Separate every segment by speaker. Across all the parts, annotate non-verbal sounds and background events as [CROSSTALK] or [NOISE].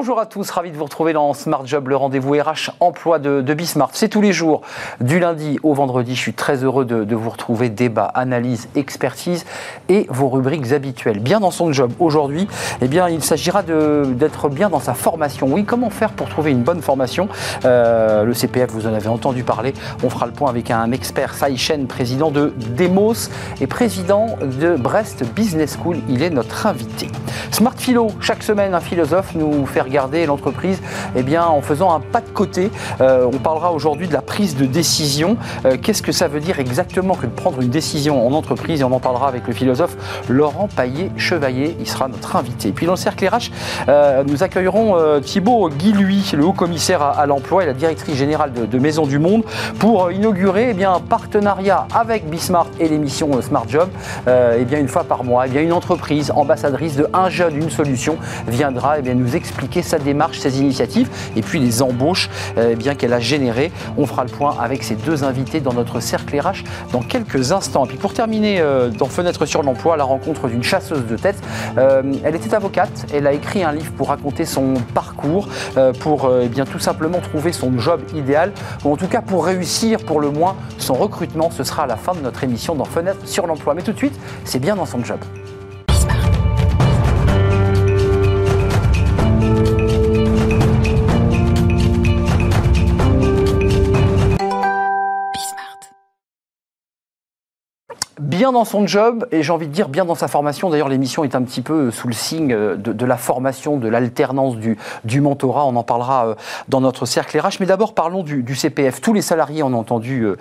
Speaker 1: Bonjour à tous, ravi de vous retrouver dans Smart Job, le rendez-vous RH emploi de, de Bismart. C'est tous les jours, du lundi au vendredi. Je suis très heureux de, vous retrouver. Débat, analyse, expertise et vos rubriques habituelles. Bien dans son job aujourd'hui, eh bien, il s'agira d'être bien dans sa formation. Oui, comment faire pour trouver une bonne formation? Euh, Le CPF, vous en avez entendu parler. On fera le point avec un expert, Sai Shen, président de Demos et président de Brest Business School. Il est notre invité. Smart Philo, chaque semaine, un philosophe nous fait regarder l'entreprise eh bien, en faisant un pas de côté. Euh, on parlera aujourd'hui de la prise de décision. Euh, Qu'est-ce que ça veut dire exactement que de prendre une décision en entreprise? Et on en parlera avec le philosophe Laurent Paillet-Chevalier. Il sera notre invité. Puis dans le cercle RH, euh, nous accueillerons Thibaut Guy-Lui, le haut commissaire à, l'emploi et la directrice générale de, Maison du Monde, pour inaugurer eh bien, un partenariat avec Bismart et l'émission Smart Job. Eh bien, une fois par mois, eh bien, une entreprise ambassadrice de un jeune, une solution viendra eh bien, nous expliquer sa démarche, ses initiatives et puis les embauches bien, qu'elle a générées. On fera le point avec ces deux invités dans notre cercle RH dans quelques instants. Et puis pour terminer euh, dans Fenêtre sur l'emploi, la rencontre d'une chasseuse de tête. Euh, elle était avocate, elle a écrit un livre pour raconter son parcours, euh, pour euh, eh bien, tout simplement trouver son job idéal, ou en tout cas pour réussir pour le moins son recrutement. Ce sera à la fin de notre émission dans Fenêtre sur l'emploi. Mais tout de suite, c'est bien dans son job. Bien dans son job et j'ai envie de dire bien dans sa formation. D'ailleurs, l'émission est un petit peu sous le signe de, de la formation, de l'alternance, du, du, mentorat. On en parlera euh, dans notre cercle RH. Mais d'abord, parlons du, CPF. Tous les salariés en ont entendu euh,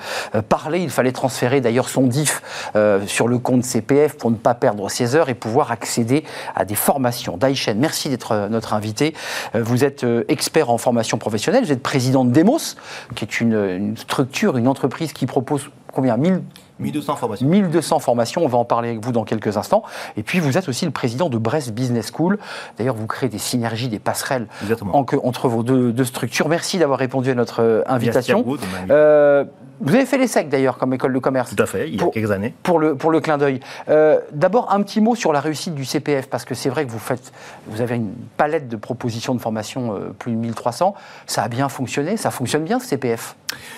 Speaker 1: parler. Il fallait transférer d'ailleurs son DIF euh, sur le compte CPF pour ne pas perdre ses heures et pouvoir accéder à des formations. Daïchen, merci d'être notre invité. Vous êtes expert en formation professionnelle. Vous êtes président de Demos, qui est une, une structure, une entreprise qui propose combien? 1000
Speaker 2: 1200 formations.
Speaker 1: 1200 formations, on va en parler avec vous dans quelques instants. Et puis vous êtes aussi le président de Brest Business School. D'ailleurs, vous créez des synergies, des passerelles en, entre vos deux, deux, structures. Merci d'avoir répondu à notre euh, invitation.
Speaker 2: Merci à vous, euh,
Speaker 1: vous avez fait l'ESSEC d'ailleurs comme école de commerce.
Speaker 2: Tout à fait, il y a
Speaker 1: pour,
Speaker 2: quelques années.
Speaker 1: Pour le, pour le clin d'œil. Euh, D'abord, un petit mot sur la réussite du CPF, parce que c'est vrai que vous, faites, vous avez une palette de propositions de formation, euh, plus de 1300. Ça a bien fonctionné, ça fonctionne bien ce CPF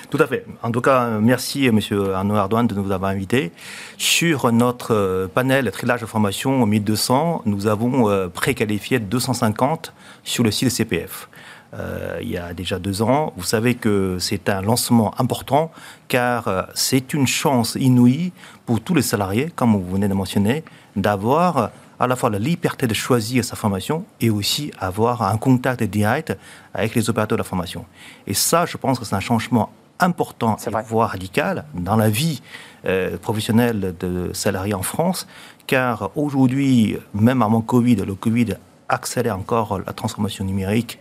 Speaker 2: Tout à fait. En tout cas, merci M. Arnaud Ardouane de nous avoir invités. Sur notre panel très large de formation 1200, nous avons euh, préqualifié 250 sur le site CPF. Euh, il y a déjà deux ans. Vous savez que c'est un lancement important car euh, c'est une chance inouïe pour tous les salariés, comme vous venez de mentionner, d'avoir à la fois la liberté de choisir sa formation et aussi avoir un contact direct avec les opérateurs de la formation. Et ça, je pense que c'est un changement important, voire radical, dans la vie euh, professionnelle de salariés en France, car aujourd'hui, même avant Covid, le Covid accélère encore la transformation numérique,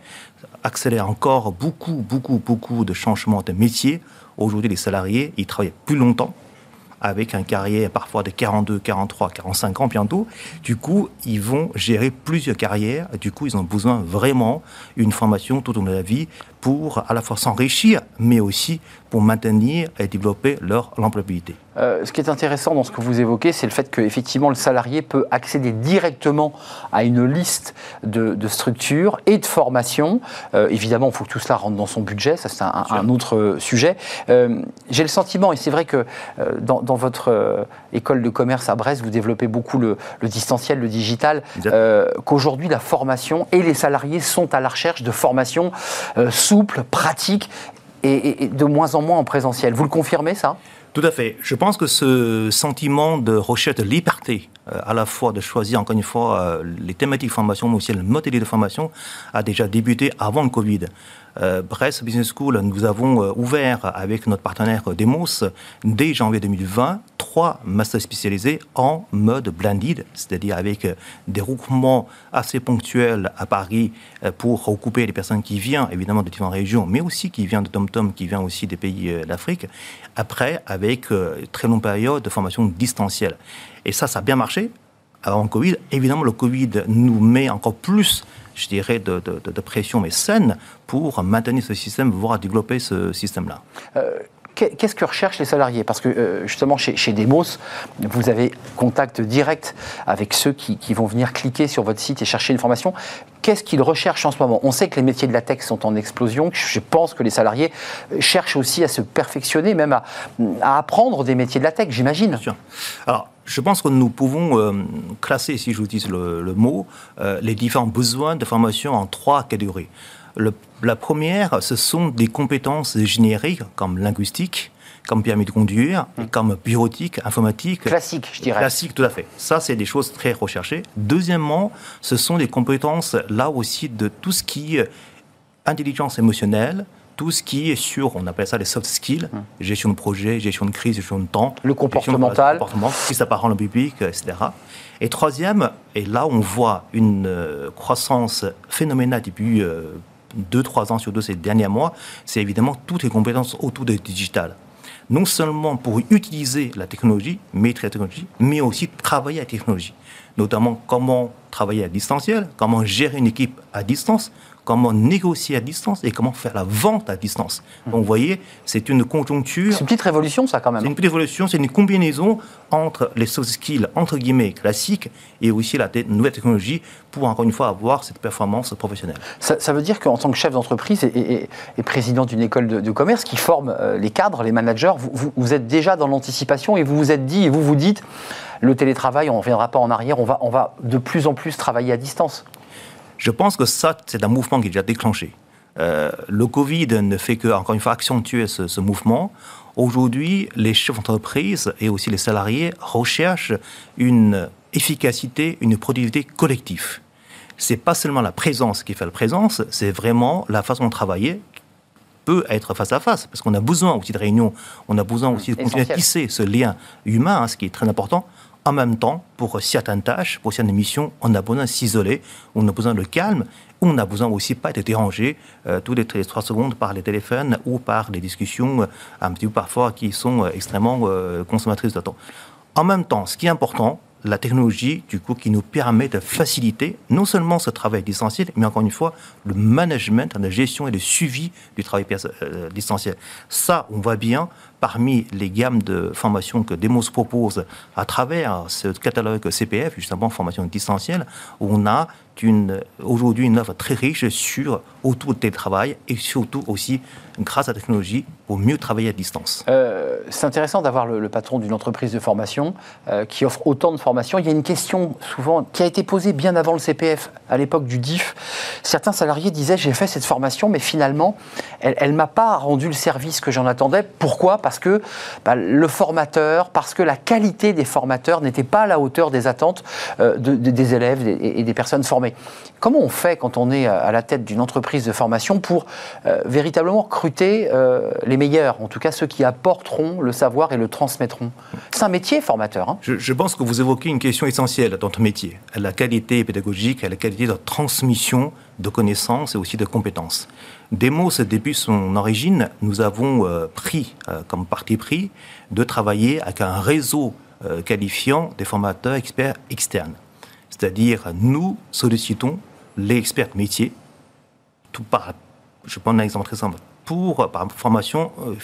Speaker 2: accélère encore beaucoup, beaucoup, beaucoup de changements de métier. Aujourd'hui, les salariés, ils travaillent plus longtemps, avec un carrière parfois de 42, 43, 45 ans bientôt. Du coup, ils vont gérer plusieurs carrières. Du coup, ils ont besoin vraiment d'une formation tout au long de la vie pour à la fois s'enrichir, mais aussi pour maintenir et développer leur employabilité.
Speaker 1: Euh, ce qui est intéressant dans ce que vous évoquez, c'est le fait qu'effectivement le salarié peut accéder directement à une liste de, de structures et de formations. Euh, évidemment, il faut que tout cela rentre dans son budget, ça c'est un, un, autre sujet. Euh, J'ai le sentiment, et c'est vrai que dans, dans, votre école de commerce à Brest, vous développez beaucoup le, le distanciel, le digital, qu'aujourd'hui la formation et les salariés sont à la recherche de formations souple, pratique et, et, de moins en moins en présentiel. Vous le confirmez, ça?
Speaker 2: Tout à fait. Je pense que ce sentiment de recherche de liberté, euh, à la fois de choisir, encore une fois, euh, les thématiques de formation, mais aussi le modèle de formation, a déjà débuté avant le Covid. Euh, Brest Business School, nous avons euh, ouvert avec notre partenaire Demos, dès janvier 2020, trois masters spécialisés en mode blended, c'est-à-dire avec euh, des regroupements assez ponctuels à Paris pour recouper les personnes qui viennent évidemment de différentes régions, mais aussi qui viennent de TomTom, qui viennent aussi des pays d'Afrique. Après, avec très longue période de formation distancielle. Et ça, ça a bien marché avant le Covid. Évidemment, le Covid nous met encore plus je dirais, de, de, de, pression, mais saine, pour maintenir ce système, voire développer ce système-là.
Speaker 1: Euh qu'est-ce que recherchent les salariés? Parce que euh, justement, chez, chez, Demos, vous avez contact direct avec ceux qui, vont venir cliquer sur votre site et chercher une formation. Qu'est-ce qu'ils recherchent en ce moment? On sait que les métiers de la tech sont en explosion. Je pense que les salariés cherchent aussi à se perfectionner, même à, apprendre des métiers de la tech, j'imagine.
Speaker 2: Alors, je pense que nous pouvons euh, classer, si vous dis le, mot, euh, les différents besoins de formation en trois catégories. la première, ce sont des compétences génériques comme linguistique, comme permis de conduire, hum. comme bureautique, informatique.
Speaker 1: Classique, je dirais.
Speaker 2: Classique, tout à fait. Ça, c'est des choses très recherchées. Deuxièmement, ce sont des compétences, là aussi, de tout ce qui est intelligence émotionnelle, tout ce qui est sur, on appelle ça les soft skills, hum. gestion de projet, gestion de crise, gestion de temps.
Speaker 1: Le comportemental. Le
Speaker 2: comportement, ça parle en public, etc. Et troisième, et là on voit une euh, croissance phénoménale depuis euh, deux, trois ans sur deux ces derniers mois, c'est évidemment toutes les compétences autour du digital non seulement pour utiliser la technologie, maîtriser la technologie, mais aussi travailler à la technologie. Notamment comment travailler à distanciel, comment gérer une équipe à distance, comment négocier à distance et comment faire la vente à distance. Donc, vous voyez, c'est une conjoncture.
Speaker 1: C'est une petite révolution, ça, quand même.
Speaker 2: C'est une petite révolution, c'est une combinaison entre les soft skills, entre guillemets, classiques et aussi la nouvelle technologie pour, encore une fois, avoir cette performance professionnelle.
Speaker 1: Ça, veut dire qu'en tant que chef d'entreprise et, président d'une école de, commerce qui forme euh, les cadres, les managers, vous, vous êtes déjà dans l'anticipation et vous vous êtes dit, et vous vous dites, le télétravail, on ne reviendra pas en arrière, on va, on va de plus en plus travailler à distance.
Speaker 2: Je pense que ça, c'est un mouvement qui est déjà déclenché. Euh, le Covid ne fait que, encore une fois, accentuer ce, mouvement. Aujourd'hui, les chefs d'entreprise et aussi les salariés recherchent une efficacité, une productivité collective. C'est pas seulement la présence qui fait la présence, c'est vraiment la façon de travailler peut être face à face, parce qu'on a besoin aussi de réunions, on a besoin aussi de continuer à tisser ce lien humain, hein, ce qui est très important. En même temps, pour certaines tâches, pour certaines missions, on a besoin de s'isoler, on a besoin de calme, on a besoin aussi pas être dérangé euh, tous les, trois secondes par les téléphones ou par les discussions, euh, un petit peu parfois qui sont euh, extrêmement consommatrices de temps. En même temps, ce qui est important, la technologie, du coup, qui nous permet de faciliter non seulement ce travail distanciel, mais encore une fois, le management, la gestion et le suivi du travail distanciel. Ça, on voit bien parmi les gammes de formations que Demos propose à travers ce catalogue CPF, justement formation distancielle, on a aujourd'hui une œuvre très riche sur autour du télétravail et surtout aussi grâce à la technologie pour mieux travailler à distance.
Speaker 1: Euh, c'est intéressant d'avoir le, patron d'une entreprise de formation euh, qui offre autant de formations. Il y a une question souvent qui a été posée bien avant le CPF, à l'époque du DIF. Certains salariés disaient j'ai fait cette formation, mais finalement, elle ne m'a pas rendu le service que j'en attendais. Pourquoi? Parce que bah, le formateur, parce que la qualité des formateurs n'était pas à la hauteur des attentes euh, des élèves et des personnes formées. Comment on fait quand on est à la tête d'une entreprise de formation pour euh, véritablement recruter euh, les meilleurs, en tout cas ceux qui apporteront le savoir et le transmettront? C'est un métier formateur. Hein.
Speaker 2: je, pense que vous évoquez une question essentielle dans notre métier, la qualité pédagogique, la qualité de transmission de connaissances et aussi de compétences. Demos, depuis son origine, nous avons euh, pris comme parti pris de travailler avec un réseau qualifiant des formateurs experts externes. C'est-à-dire, nous sollicitons les experts métiers, tout par, je prends un exemple très simple, pour, par formation, euh,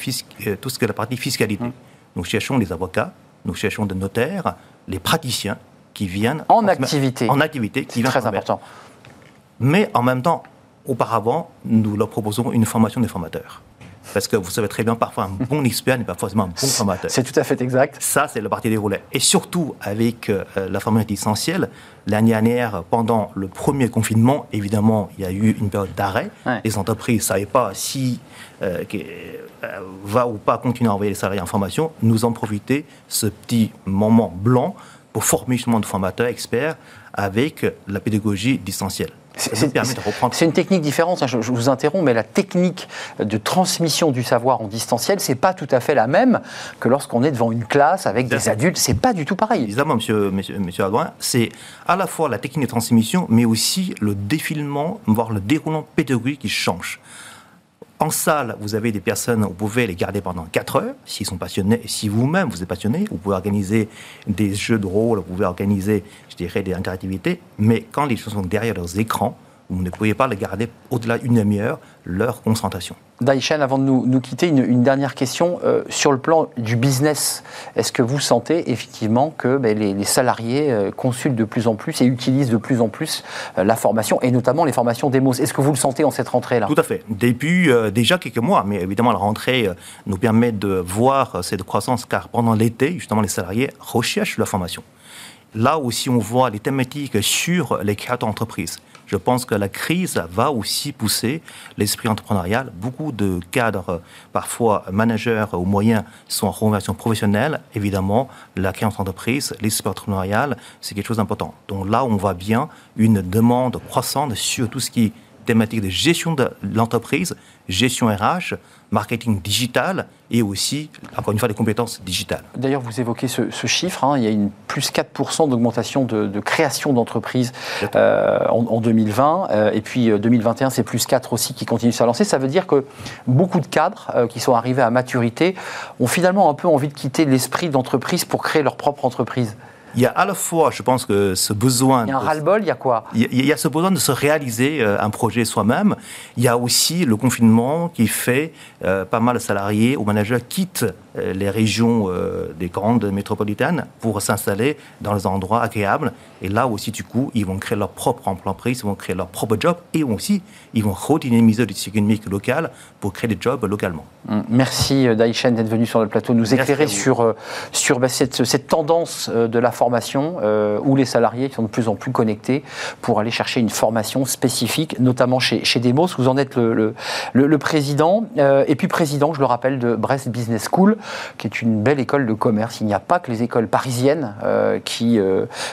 Speaker 2: euh, tout ce qui est la partie fiscalité. Mmh. Nous cherchons les avocats, nous cherchons des notaires, les praticiens qui viennent...
Speaker 1: En activité.
Speaker 2: En activité.
Speaker 1: Qui très important.
Speaker 2: Mais en même temps, auparavant, nous leur proposons une formation des formateurs. Parce que vous savez très bien, parfois un bon expert n'est pas forcément un bon formateur.
Speaker 1: C'est tout à fait exact.
Speaker 2: Ça, c'est la partie des roulets. Et surtout, avec euh, la formation essentielle, l'année dernière, pendant le premier confinement, évidemment, il y a eu une période d'arrêt. Les entreprises ne savaient pas si euh, euh, va ou pas continuer à envoyer les salariés en formation. Nous en profiter ce petit moment blanc pour former justement de formateurs experts avec la pédagogie distancielle.
Speaker 1: C'est une technique différente, hein, je, vous interromps, mais la technique de transmission du savoir en distanciel, c'est pas tout à fait la même que lorsqu'on est devant une classe avec des adultes, c'est pas du tout pareil.
Speaker 2: Évidemment, monsieur, monsieur, monsieur Adouin, c'est à la fois la technique de transmission, mais aussi le défilement, voire le déroulement pédagogique qui change. En salle, vous avez des personnes, vous pouvez les garder pendant 4 heures, s'ils sont passionnés, si vous-même vous êtes passionné, vous pouvez organiser des jeux de rôle, vous pouvez organiser, je dirais, des interactivités, mais quand les choses sont derrière leurs écrans, vous ne pouvez pas les garder au-delà d'une demi-heure, leur concentration.
Speaker 1: Daishen, avant de nous, quitter, une, dernière question. Euh, sur le plan du business, est-ce que vous sentez effectivement que ben, les, salariés euh, consultent de plus en plus et utilisent de plus en plus euh, la formation, et notamment les formations DEMOS Est-ce que vous le sentez en cette rentrée-là?
Speaker 2: Tout à fait. Depuis déjà quelques mois, mais évidemment la rentrée nous permet de voir cette croissance, car pendant l'été, justement, les salariés recherchent la formation. Là aussi, on voit les thématiques sur les créateurs d'entreprise. Je pense que la crise va aussi pousser l'esprit entrepreneurial. Beaucoup de cadres, parfois managers ou moyens, sont en reconversion professionnelle. Évidemment, la création d'entreprise, l'esprit entrepreneurial, c'est quelque chose d'important. Donc là, on voit bien une demande croissante sur tout ce qui est thématique de gestion de l'entreprise, gestion RH, marketing digital et aussi, encore une fois, des compétences digitales.
Speaker 1: D'ailleurs, vous évoquez ce, chiffre, hein. il y a une plus 4% d'augmentation de, création d'entreprises euh, en, 2020, euh, et puis 2021, euh, c'est plus 4 aussi qui continue à lancer. Ça veut dire que beaucoup de cadres qui sont arrivés à maturité ont finalement un peu envie de quitter l'esprit d'entreprise pour créer leur propre entreprise
Speaker 2: il y a à la fois, je pense que ce besoin.
Speaker 1: Il y a un ras-le-bol, il y a quoi?
Speaker 2: Il y, a, ce besoin de se réaliser euh, un projet soi-même. Il y a aussi le confinement qui fait euh, pas mal de salariés ou managers quittent euh, les régions des grandes métropolitaines pour s'installer dans les endroits agréables. Et là aussi, du coup, ils vont créer leur propre entreprise, ils vont créer leur propre job et aussi, ils vont redynamiser le cycle économique local pour créer des jobs localement.
Speaker 1: Hum, merci Daïchen d'être venu sur le plateau nous éclairer sur, sur bah, cette, cette, tendance de la formation euh, où les salariés sont de plus en plus connectés pour aller chercher une formation spécifique, notamment chez, chez Demos. Vous en êtes le, le, président. Euh, et puis président, je le rappelle, de Brest Business School, qui est une belle école de commerce. Il n'y a pas que les écoles parisiennes euh, qui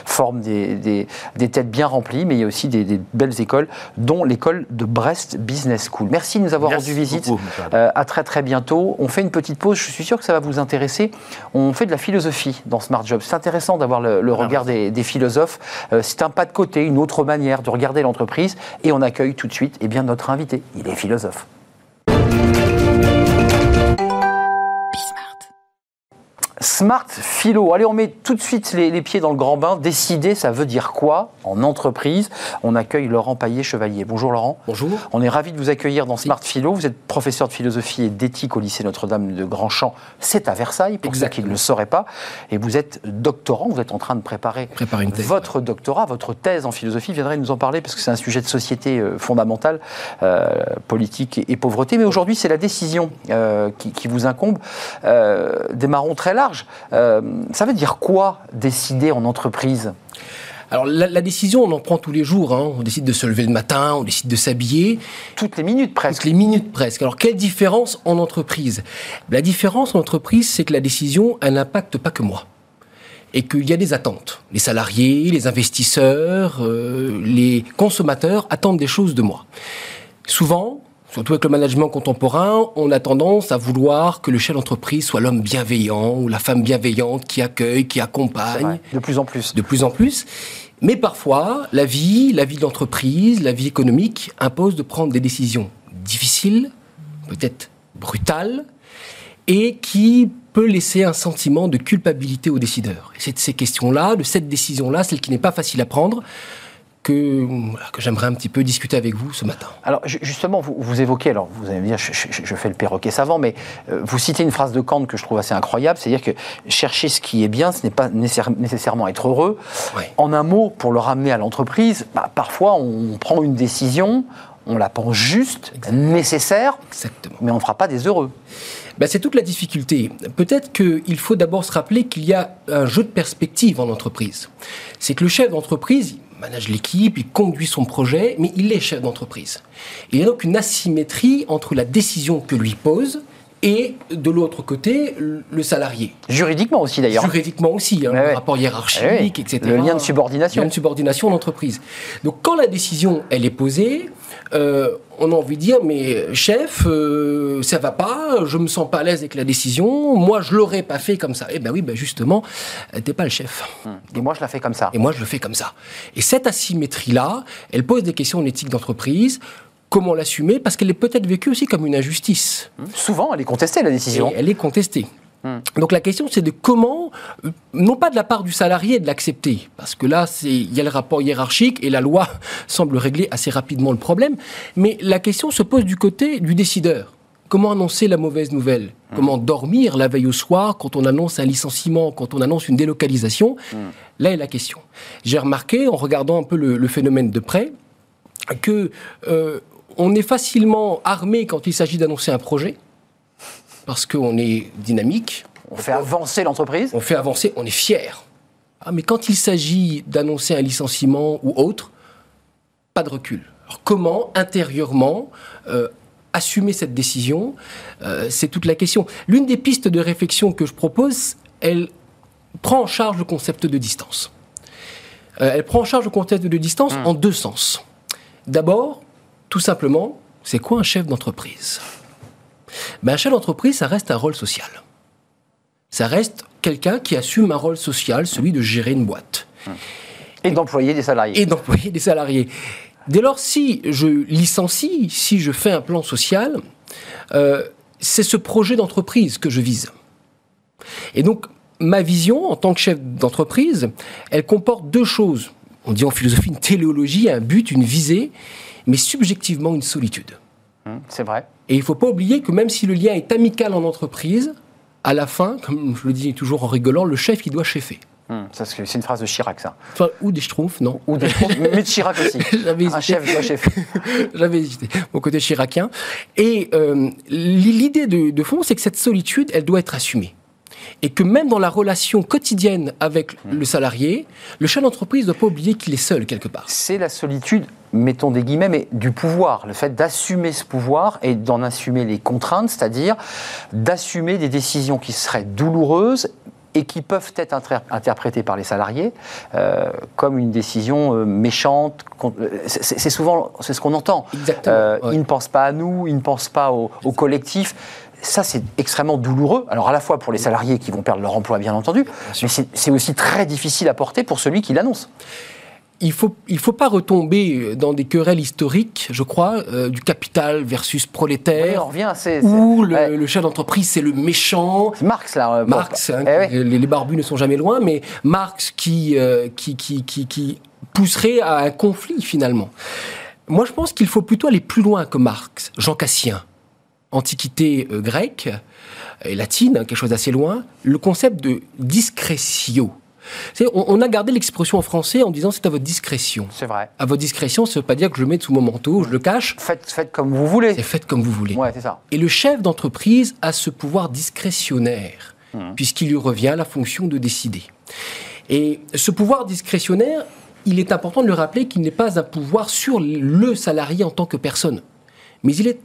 Speaker 1: forment des, des, têtes bien remplies, mais il y a aussi des, belles écoles, dont l'école de Brest Business School. Merci de nous avoir rendu visite. à très très bientôt. On fait une petite pause. Je suis sûr que ça va vous intéresser. On fait de la philosophie dans Smart Job. C'est intéressant d'avoir le, regard des, philosophes. Euh, c'est un pas de côté, une autre manière de regarder l'entreprise. Et on accueille tout de suite eh bien, notre invité. Il est philosophe. Smart Philo. Allez, on met tout de suite les, pieds dans le grand bain. Décider, ça veut dire quoi en entreprise? On accueille Laurent Paillet-Chevalier. Bonjour Laurent.
Speaker 3: Bonjour.
Speaker 1: On est ravi de vous accueillir dans Smart Philo. Vous êtes professeur de philosophie et d'éthique au lycée Notre-Dame de Grandchamp. C'est à Versailles, pour ceux qui ne le sauraient pas. Et vous êtes doctorant. Vous êtes en train de préparer, votre doctorat, votre thèse en philosophie. Viendrez nous en parler parce que c'est un sujet de société euh, fondamental, euh, politique et, pauvreté. Mais aujourd'hui, c'est la décision euh, qui, qui, vous incombe. démarrons très large. Euh, ça veut dire quoi décider en entreprise?
Speaker 3: Alors la, décision, on en prend tous les jours. Hein. On décide de se lever le matin, on décide de s'habiller.
Speaker 1: Toutes les minutes presque.
Speaker 3: Toutes les minutes presque. Alors quelle différence en entreprise? La différence en entreprise, c'est que la décision, elle n'impacte pas que moi. Et qu'il y a des attentes. Les salariés, les investisseurs, euh, les consommateurs attendent des choses de moi. Souvent, Surtout avec le management contemporain, on a tendance à vouloir que le chef d'entreprise soit l'homme bienveillant ou la femme bienveillante qui accueille, qui accompagne.
Speaker 1: de plus en plus.
Speaker 3: De plus en plus. Mais parfois, la vie, la vie de l'entreprise, la vie économique impose de prendre des décisions difficiles, peut-être brutales, et qui peut laisser un sentiment de culpabilité aux décideurs. Et c'est de ces questions-là, de cette décision-là, celle qui n'est pas facile à prendre, que, que j'aimerais un petit peu discuter avec vous ce matin.
Speaker 1: Alors justement, vous, vous évoquez, alors vous allez me dire, je, fais le perroquet savant, mais euh, vous citez une phrase de Kant que je trouve assez incroyable, c'est-à-dire que chercher ce qui est bien, ce n'est pas nécessairement être heureux. En un mot, pour le ramener à l'entreprise, bah, parfois on prend une décision, on la pense juste, nécessaire,
Speaker 3: Exactement.
Speaker 1: mais on ne fera pas des heureux.
Speaker 3: Ben, c'est toute la difficulté. Peut-être qu'il faut d'abord se rappeler qu'il y a un jeu de perspective en entreprise. C'est que le chef d'entreprise, manage l'équipe, il conduit son projet, mais il est chef d'entreprise. Il y a donc une asymétrie entre la décision que lui pose et de l'autre côté, le salarié.
Speaker 1: Juridiquement aussi d'ailleurs.
Speaker 3: Juridiquement aussi, hein, le rapport hiérarchique, etc.
Speaker 1: Le lien de subordination.
Speaker 3: Le lien de subordination d'entreprise. Donc quand la décision, elle est posée, euh, on a envie de dire, mais chef, euh, ça va pas, je me sens pas à l'aise avec la décision, moi je l'aurais pas fait comme ça. Eh ben oui, ben justement, t'es pas le chef.
Speaker 1: Hum. Et moi je la fais comme ça.
Speaker 3: Et moi je le fais comme ça. Et cette asymétrie-là, elle pose des questions en éthique d'entreprise. Comment l'assumer Parce qu'elle est peut-être vécue aussi comme une injustice.
Speaker 1: Souvent, elle est contestée, la décision.
Speaker 3: elle est contestée. Hmm. Donc la question, c'est de comment, euh, non pas de la part du salarié de l'accepter, parce que là, il y a le rapport hiérarchique et la loi [LAUGHS] semble régler assez rapidement le problème, mais la question se pose du côté du décideur. Comment annoncer la mauvaise nouvelle? Hmm. Comment dormir la veille au soir quand on annonce un licenciement, quand on annonce une délocalisation? Hmm. Là est la question. J'ai remarqué, en regardant un peu le, phénomène de près, que euh, on est facilement armé quand il s'agit d'annoncer un projet, parce qu'on est dynamique.
Speaker 1: On fait avancer l'entreprise
Speaker 3: On fait avancer, on est fier. Ah, mais quand il s'agit d'annoncer un licenciement ou autre, pas de recul. Alors comment, intérieurement, euh, assumer cette décision euh, C'est toute la question. L'une des pistes de réflexion que je propose, elle prend en charge le concept de distance. Euh, elle prend en charge le concept de distance hmm. en deux sens. D'abord, tout simplement, c'est quoi un chef d'entreprise? Ben, Un chef d'entreprise, ça reste un rôle social. Ça reste quelqu'un qui assume un rôle social, celui de gérer une boîte.
Speaker 1: Et d'employer des salariés.
Speaker 3: Et d'employer des salariés. Dès lors, si je licencie, si je fais un plan social, euh, c'est ce projet d'entreprise que je vise. Et donc, ma vision en tant que chef d'entreprise, elle comporte deux choses. On dit en philosophie une téléologie, un but, une visée, mais subjectivement une solitude.
Speaker 1: Hum, c'est vrai.
Speaker 3: Et il ne faut pas oublier que même si le lien est amical en entreprise, à la fin, comme je le dis toujours en rigolant, le chef, il doit chefer.
Speaker 1: Hum, c'est une phrase de Chirac, ça.
Speaker 3: ou des Schtroumpfs, non
Speaker 1: Ou des mais de Chirac aussi. [LAUGHS] Un chef doit chefer. [LAUGHS]
Speaker 3: J'avais hésité, mon côté chiracien. Et euh, l'idée de fond, c'est que cette solitude, elle doit être assumée et que même dans la relation quotidienne avec mmh. le salarié, le chef d'entreprise ne doit pas oublier qu'il est seul quelque part.
Speaker 1: C'est la solitude, mettons des guillemets, mais du pouvoir, le fait d'assumer ce pouvoir et d'en assumer les contraintes, c'est-à-dire d'assumer des décisions qui seraient douloureuses et qui peuvent être interprétées par les salariés euh, comme une décision euh, méchante. Euh, c'est souvent c'est ce qu'on entend.
Speaker 3: Exactement.
Speaker 1: Ils ne pensent pas à nous, ils ne pensent pas au, au collectif ça, c'est extrêmement douloureux. Alors, à la fois pour les salariés qui vont perdre leur emploi, bien entendu, mais c'est aussi très difficile à porter pour celui qui l'annonce.
Speaker 3: Il ne faut, il faut pas retomber dans des querelles historiques, je crois, euh, du capital versus prolétaire.
Speaker 1: on revient, c'est,
Speaker 3: où le, chef d'entreprise, c'est le méchant.
Speaker 1: Marx, là.
Speaker 3: Euh, Marx, hein, eh les, barbus ne sont jamais loin, mais Marx qui, euh, qui, qui, qui, qui pousserait à un conflit, finalement. Moi, je pense qu'il faut plutôt aller plus loin que Marx, Jean Cassien antiquité euh, grecque et latine, hein, quelque chose d'assez loin, le concept de discrétio. On, on, a gardé l'expression en français en disant c'est à votre discrétion.
Speaker 1: C'est vrai.
Speaker 3: À votre discrétion, ça ne veut pas dire que je le mets sous mon manteau, je le cache.
Speaker 1: Faites, faites comme vous voulez.
Speaker 3: C'est faites comme vous voulez.
Speaker 1: Ouais, c'est ça.
Speaker 3: Et le chef d'entreprise a ce pouvoir discrétionnaire, mmh. puisqu'il lui revient la fonction de décider. Et ce pouvoir discrétionnaire, il est important de le rappeler qu'il n'est pas un pouvoir sur le salarié en tant que personne, mais il est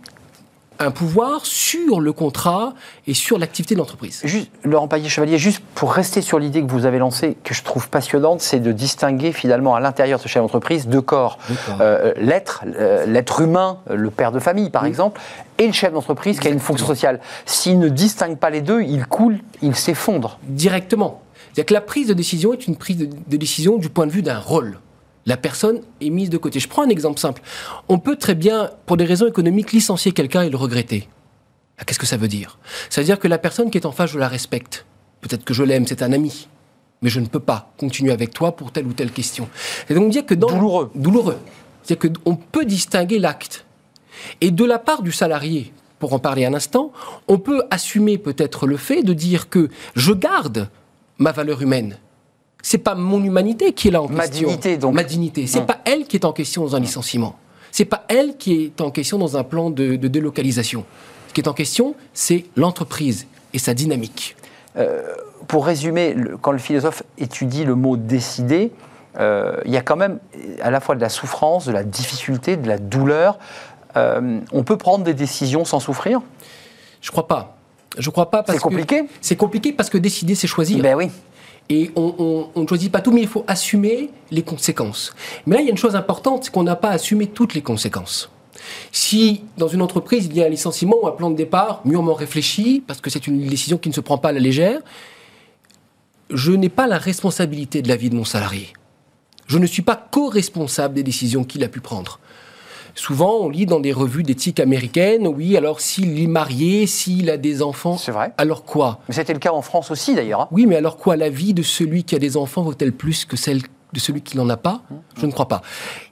Speaker 3: un pouvoir sur le contrat et sur l'activité de l'entreprise.
Speaker 1: Juste, Laurent Paillet-Chevalier, juste pour rester sur l'idée que vous avez lancée, que je trouve passionnante, c'est de distinguer finalement à l'intérieur de ce chef d'entreprise deux corps. Euh, l'être, euh, l'être humain, le père de famille par exemple, et le chef d'entreprise qui a une fonction sociale. S'il ne distingue pas les deux, il coule, il s'effondre.
Speaker 3: Directement. C'est-à-dire que la prise de décision est une prise de décision du point de vue d'un rôle la personne est mise de côté. Je prends un exemple simple. On peut très bien, pour des raisons économiques, licencier quelqu'un et le regretter. Ah, qu'est-ce que ça veut dire? Ça veut dire que la personne qui est en face, je la respecte. Peut-être que je l'aime, c'est un ami. Mais je ne peux pas continuer avec toi pour telle ou telle question.
Speaker 1: Et donc dire que dans... Douloureux.
Speaker 3: Douloureux. C'est qu'on peut distinguer l'acte. Et de la part du salarié, pour en parler un instant, on peut assumer peut-être le fait de dire que je garde ma valeur humaine, c'est pas mon humanité qui est là en
Speaker 1: Ma
Speaker 3: question.
Speaker 1: Dignité, donc.
Speaker 3: Ma dignité. C'est pas elle qui est en question dans un licenciement. C'est pas elle qui est en question dans un plan de, délocalisation. Ce qui est en question, c'est l'entreprise et sa dynamique.
Speaker 1: Euh, pour résumer, quand le philosophe étudie le mot décider, euh, il y a quand même à la fois de la souffrance, de la difficulté, de la douleur. Euh, on peut prendre des décisions sans souffrir?
Speaker 3: Je crois pas. Je crois pas
Speaker 1: parce C'est compliqué?
Speaker 3: C'est compliqué parce que décider, c'est choisir.
Speaker 1: Ben oui.
Speaker 3: Et on, ne choisit pas tout, mais il faut assumer les conséquences. Mais là, il y a une chose importante, c'est qu'on n'a pas assumé toutes les conséquences. Si dans une entreprise, il y a un licenciement ou un plan de départ mûrement réfléchi, parce que c'est une décision qui ne se prend pas à la légère, je n'ai pas la responsabilité de la vie de mon salarié. Je ne suis pas co-responsable des décisions qu'il a pu prendre. Souvent, on lit dans des revues d'éthique américaines, oui, alors s'il est marié, s'il a des enfants.
Speaker 1: C'est vrai.
Speaker 3: Alors quoi?
Speaker 1: Mais c'était le cas en France aussi d'ailleurs. hein.
Speaker 3: Oui, mais alors quoi? La vie de celui qui a des enfants vaut-elle plus que celle de celui qui n'en a pas? Je ne crois pas.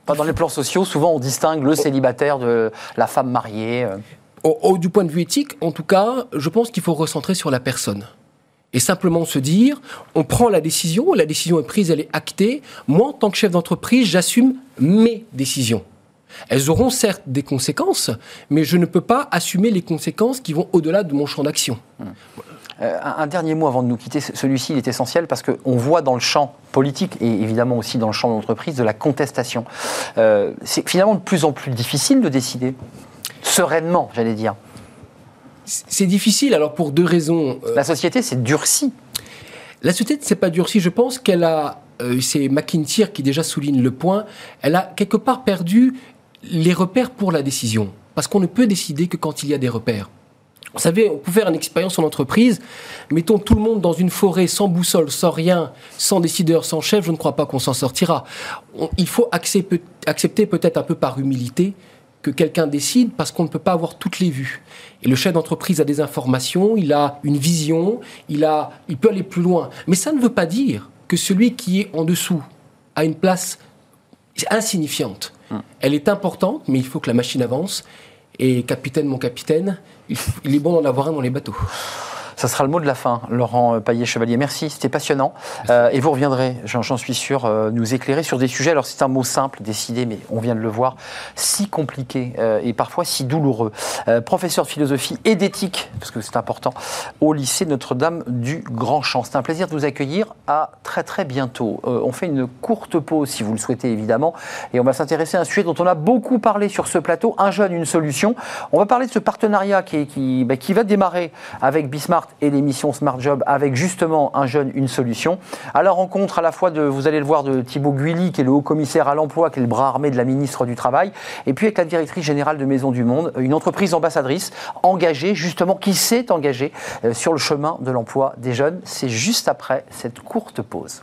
Speaker 1: Dans les plans sociaux, souvent on distingue le célibataire de la femme mariée. euh.
Speaker 3: Au- au- du point de vue éthique, en tout cas, je pense qu'il faut recentrer sur la personne. Et simplement se dire, on prend la décision, la décision est prise, elle est actée. Moi, en tant que chef d'entreprise, j'assume mes décisions. Elles auront certes des conséquences, mais je ne peux pas assumer les conséquences qui vont au-delà de mon champ d'action.
Speaker 1: Euh, un, un dernier mot avant de nous quitter, ce- celui-ci il est essentiel parce qu'on voit dans le champ politique et évidemment aussi dans le champ de l'entreprise de la contestation. Euh, c'est finalement de plus en plus difficile de décider, sereinement j'allais dire.
Speaker 3: C'est difficile, alors pour deux raisons. Euh,
Speaker 1: La société s'est durcie.
Speaker 3: La société ne s'est pas durcie. Je pense qu'elle a, c'est McKinsey qui déjà souligne le point, elle a quelque part perdu les repères pour la décision. Parce qu'on ne peut décider que quand il y a des repères. Vous savez, on peut faire une expérience en entreprise. Mettons tout le monde dans une forêt sans boussole, sans rien, sans décideur, sans chef, je ne crois pas qu'on s'en sortira. Il faut accepter, accepter peut-être un peu par humilité que quelqu'un décide parce qu'on ne peut pas avoir toutes les vues. Et le chef d'entreprise a des informations, il a une vision, il, a, il peut aller plus loin. Mais ça ne veut pas dire que celui qui est en dessous a une place insignifiante. Elle est importante, mais il faut que la machine avance. Et capitaine, mon capitaine, il est bon d'en avoir un dans les bateaux.
Speaker 1: Ça sera le mot de la fin, Laurent Paillet-Chevalier. Merci, c'était passionnant. Euh, et vous reviendrez, j'en suis sûr, euh, nous éclairer sur des sujets. Alors c'est un mot simple, décider, mais on vient de le voir, si compliqué euh, et parfois si douloureux. Euh, professeur de philosophie et d'éthique, parce que c'est important, au lycée Notre-Dame du Grand Champ. C'est un plaisir de vous accueillir à très très bientôt. Euh, on fait une courte pause, si vous le souhaitez évidemment, et on va s'intéresser à un sujet dont on a beaucoup parlé sur ce plateau, un jeune, une solution. On va parler de ce partenariat qui, bah, qui va démarrer avec Et l'émission Smart Job avec justement un jeune, une solution. À la rencontre à la fois de, vous allez le voir, de Thibaut Guilly, qui est le haut commissaire à l'emploi, qui est le bras armé de la ministre du Travail, et puis avec la directrice générale de Maison du Monde, une entreprise ambassadrice engagée, justement, qui s'est engagée euh, sur le chemin de l'emploi des jeunes. C'est juste après cette courte pause.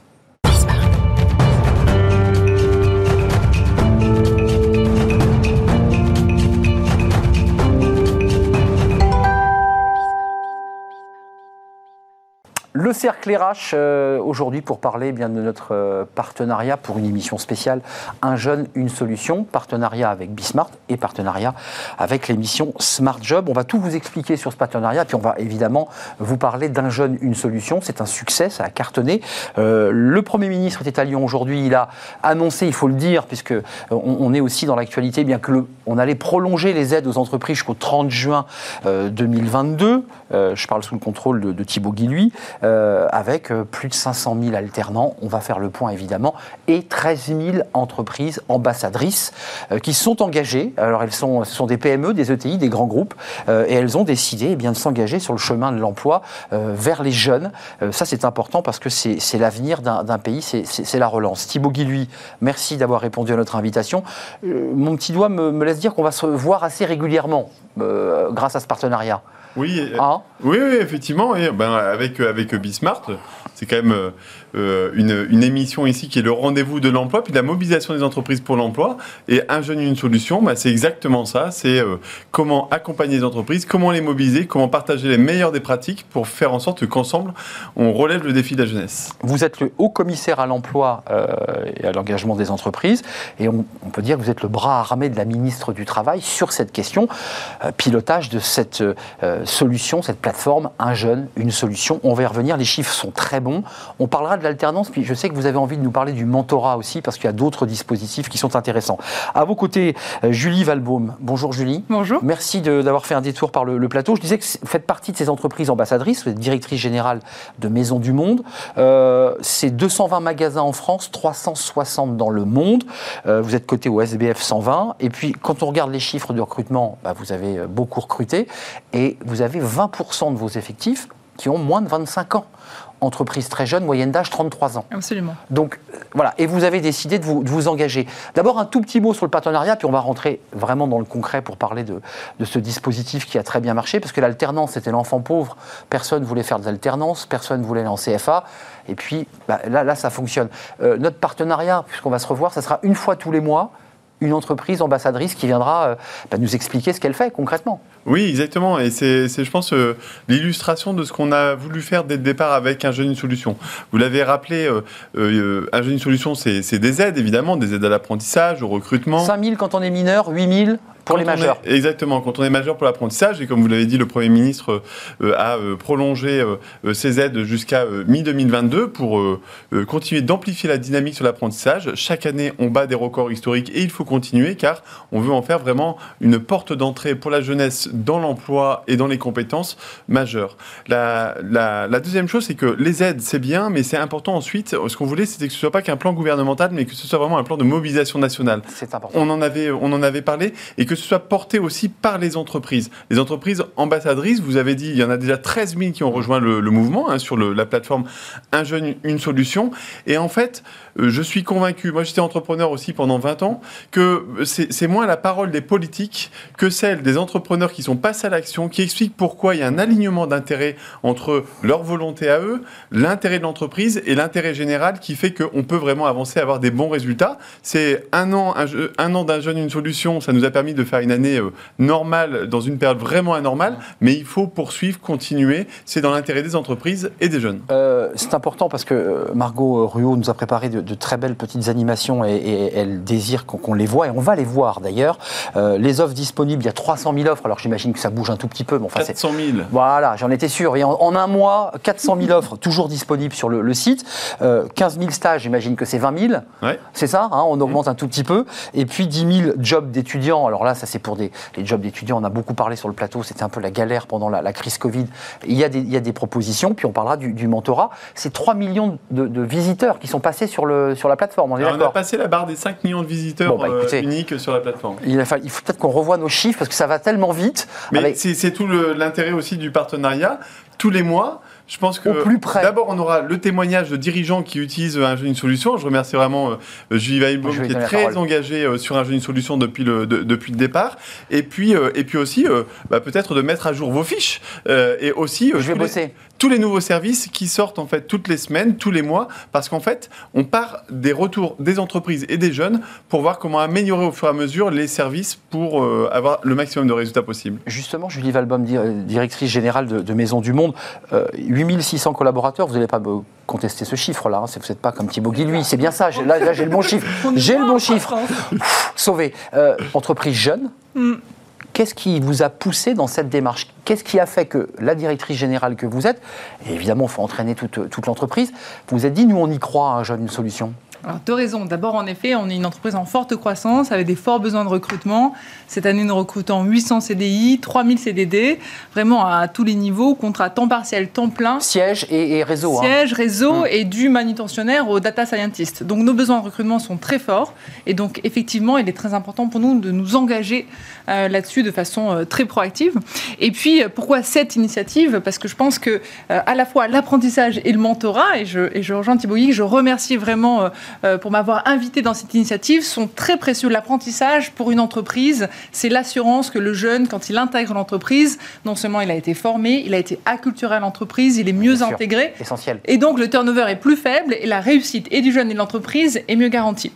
Speaker 1: Le cercle RH euh, aujourd'hui pour parler eh bien de notre euh, partenariat pour une émission spéciale Un jeune, une solution, partenariat avec Bismart et partenariat avec l'émission Smart Job. On va tout vous expliquer sur ce partenariat, puis on va évidemment vous parler d'un jeune, une solution. C'est un succès, ça a cartonné. Euh, le Premier ministre était à Lyon aujourd'hui, il a annoncé, il faut le dire, puisque on, est aussi dans l'actualité, eh bien que on allait prolonger les aides aux entreprises jusqu'au 30 juin euh, 2022. Euh, je parle sous le contrôle de, de Thibaut Guilluy euh, avec euh, plus de 500 000 alternants. On va faire le point évidemment. Et 13 000 entreprises ambassadrices euh, qui sont engagées. Alors elles sont, ce sont des PME, des ETI, des grands groupes. euh, et elles ont décidé eh bien, de s'engager sur le chemin de l'emploi vers les jeunes. Ça c'est important parce que c'est l'avenir d'un pays, c'est- la relance. Thibaut Guilluy, merci d'avoir répondu à notre invitation. Mon petit doigt me, laisse dire qu'on va se voir assez régulièrement grâce à ce partenariat.
Speaker 4: Oui, euh,
Speaker 1: Hein
Speaker 4: oui, oui, effectivement. oui. Ben, avec, euh, avec Bismart, c'est quand même euh, une, émission ici qui est le rendez-vous de l'emploi, puis la mobilisation des entreprises pour l'emploi. Et un jeune, une solution, ben, c'est exactement ça. C'est euh, comment accompagner les entreprises, comment les mobiliser, comment partager les meilleures des pratiques pour faire en sorte qu'ensemble, on relève le défi de la jeunesse.
Speaker 1: Vous êtes le haut commissaire à l'emploi euh, et à l'engagement des entreprises, et on, peut dire que vous êtes le bras armé de la ministre du Travail sur cette question, pilotage de cette solution, cette plateforme, un jeune, une solution. On va y revenir, les chiffres sont très bons. On parlera de l'alternance, puis je sais que vous avez envie de nous parler du mentorat aussi, parce qu'il y a d'autres dispositifs qui sont intéressants. À vos côtés, euh, Julie Valbaum. Bonjour Julie.
Speaker 5: Bonjour.
Speaker 1: Merci d'avoir fait un détour par le, le plateau. Je disais que vous faites partie de ces entreprises ambassadrices, vous êtes directrice générale de Maison du Monde. Euh, c'est 220 magasins en France, 360 dans le monde. Euh, vous êtes coté au SBF 120. Et puis, quand on regarde les chiffres de recrutement, bah, vous avez beaucoup recruté. Et vous avez 20% de vos effectifs qui ont moins de 25 ans. Entreprise très jeune, moyenne d'âge 33 ans.
Speaker 5: Absolument.
Speaker 1: Donc euh, voilà, et vous avez décidé de vous, de vous engager. D'abord un tout petit mot sur le partenariat, puis on va rentrer vraiment dans le concret pour parler de, de ce dispositif qui a très bien marché, parce que l'alternance c'était l'enfant pauvre, personne ne voulait faire de l'alternance, personne ne voulait aller en CFA, et puis bah, là, là ça fonctionne. Euh, notre partenariat, puisqu'on va se revoir, ça sera une fois tous les mois, une entreprise ambassadrice qui viendra euh, bah, nous expliquer ce qu'elle fait concrètement.
Speaker 4: Oui, exactement. Et c'est, je pense, euh, l'illustration de ce qu'on a voulu faire dès le départ avec un jeune une solution. Vous l'avez rappelé, euh, un jeune une solution, c'est, des aides, évidemment, des aides à l'apprentissage, au recrutement.
Speaker 1: 5 000 quand on est mineur, 8 000 pour les majeurs.
Speaker 4: exactement, quand on est majeur pour l'apprentissage, et comme vous l'avez dit, le Premier ministre euh, a euh, prolongé euh, ces aides jusqu'à mi-2022 pour continuer d'amplifier la dynamique sur l'apprentissage. Chaque année, on bat des records historiques et il faut continuer car on veut en faire vraiment une porte d'entrée pour la jeunesse dans l'emploi et dans les compétences majeures. La, la deuxième chose, c'est que les aides, c'est bien, mais c'est important ensuite, ce qu'on voulait, c'était que ce ne soit pas qu'un plan gouvernemental, mais que ce soit vraiment un plan de mobilisation nationale.
Speaker 1: C'est important.
Speaker 4: On en avait, on en avait parlé et que ce soit porté aussi par les entreprises. Les entreprises ambassadrices, vous avez dit, il y en a déjà 13 000 qui ont rejoint le, mouvement hein, sur la plateforme Un jeune, une solution. Et en fait, je suis convaincu, moi j'étais entrepreneur aussi pendant 20 ans, que c'est moins la parole des politiques que celle des entrepreneurs qui sont passés à l'action, qui expliquent pourquoi il y a un alignement d'intérêts entre leur volonté à eux, l'intérêt de l'entreprise et l'intérêt général qui fait qu'on peut vraiment avancer, avoir des bons résultats. C'est un an, un, an d'un jeune, une solution, ça nous a permis de faire une année euh, normale dans une période vraiment anormale, mais il faut poursuivre, continuer. C'est dans l'intérêt des entreprises et des jeunes.
Speaker 1: Euh, c'est important parce que euh, Margot Ruot nous a préparé très belles petites animations et, elle désire qu'on les voit et on va les voir d'ailleurs. les offres disponibles, il y a 300 000 offres, alors j'imagine que ça bouge un tout petit peu.
Speaker 4: Mais enfin, 400 000.
Speaker 1: Voilà, j'en étais sûr. Et en, un mois, 400 000 [LAUGHS] offres toujours disponibles sur le, site. 15 000 stages, j'imagine que c'est 20 000. C'est ça, hein, on augmente un tout petit peu. Et puis 10 000 jobs d'étudiants. Alors là, ça c'est pour des, les jobs d'étudiants. On a beaucoup parlé sur le plateau, c'était un peu la galère pendant la, crise Covid. Il y, a des, il y, a des, propositions, puis on parlera du, mentorat. C'est 3 millions de, visiteurs qui sont passés sur, le, sur la plateforme.
Speaker 4: On, on a passé la barre des 5 millions de visiteurs bah, euh, uniques sur la plateforme.
Speaker 1: Il, il faut peut-être qu'on revoie nos chiffres parce que ça va tellement vite.
Speaker 4: Mais c'est tout l'intérêt aussi du partenariat. Tous les mois, je pense que d'abord on aura le témoignage de dirigeants qui utilisent un jeu une solution. Je remercie vraiment euh, Julie Weilbaum qui est très engagé euh, sur un jeu une solution depuis le depuis le départ. Et puis euh, et puis aussi bah, peut-être de mettre à jour vos fiches et aussi
Speaker 1: je vais bosser
Speaker 4: tous les nouveaux services qui sortent en fait toutes les semaines, tous les mois, parce qu'en fait, on part des retours des entreprises et des jeunes pour voir comment améliorer au fur et à mesure les services pour euh, avoir le maximum de résultats possibles.
Speaker 1: Justement, Julie Valbom, directrice générale de, Maison du Monde, 8600 euh, collaborateurs, vous n'allez pas me contester ce chiffre-là, hein, vous n'êtes pas comme Thibaut Guilluy, c'est bien ça, là, là j'ai le bon chiffre, j'ai le bon chiffre, sauvé. Euh, entreprise jeune, mm. Qu'est-ce qui vous a poussé dans cette démarche? Qu'est-ce qui a fait que la directrice générale que vous êtes, et évidemment, il faut entraîner toute, l'entreprise, vous êtes dit, nous, on y croit, à Jeune Solution?
Speaker 5: Alors, deux raisons. D'abord, en effet, on est une entreprise en forte croissance avec des forts besoins de recrutement. Cette année, nous recrutons 800 CDI, 3000 CDD, vraiment à tous les niveaux, contrat temps partiel, temps plein.
Speaker 1: Siège et, réseau.
Speaker 5: Hein. Siège, réseau mmh. et du manutentionnaire au data scientist. Donc, nos besoins de recrutement sont très forts. Et donc, effectivement, il est très important pour nous de nous engager euh, là-dessus de façon euh, très proactive. Et puis, euh, pourquoi cette initiative? Parce que je pense que à la fois l'apprentissage et le mentorat, et je, et je rejoins Thibaut je remercie vraiment pour m'avoir invité dans cette initiative sont très précieux. L'apprentissage pour une entreprise, c'est l'assurance que le jeune, quand il intègre l'entreprise, non seulement il a été formé, il a été acculturé à l'entreprise, il est mieux intégré.
Speaker 1: Essentiel.
Speaker 5: Et donc le turnover est plus faible et la réussite et du jeune et de l'entreprise est mieux garantie.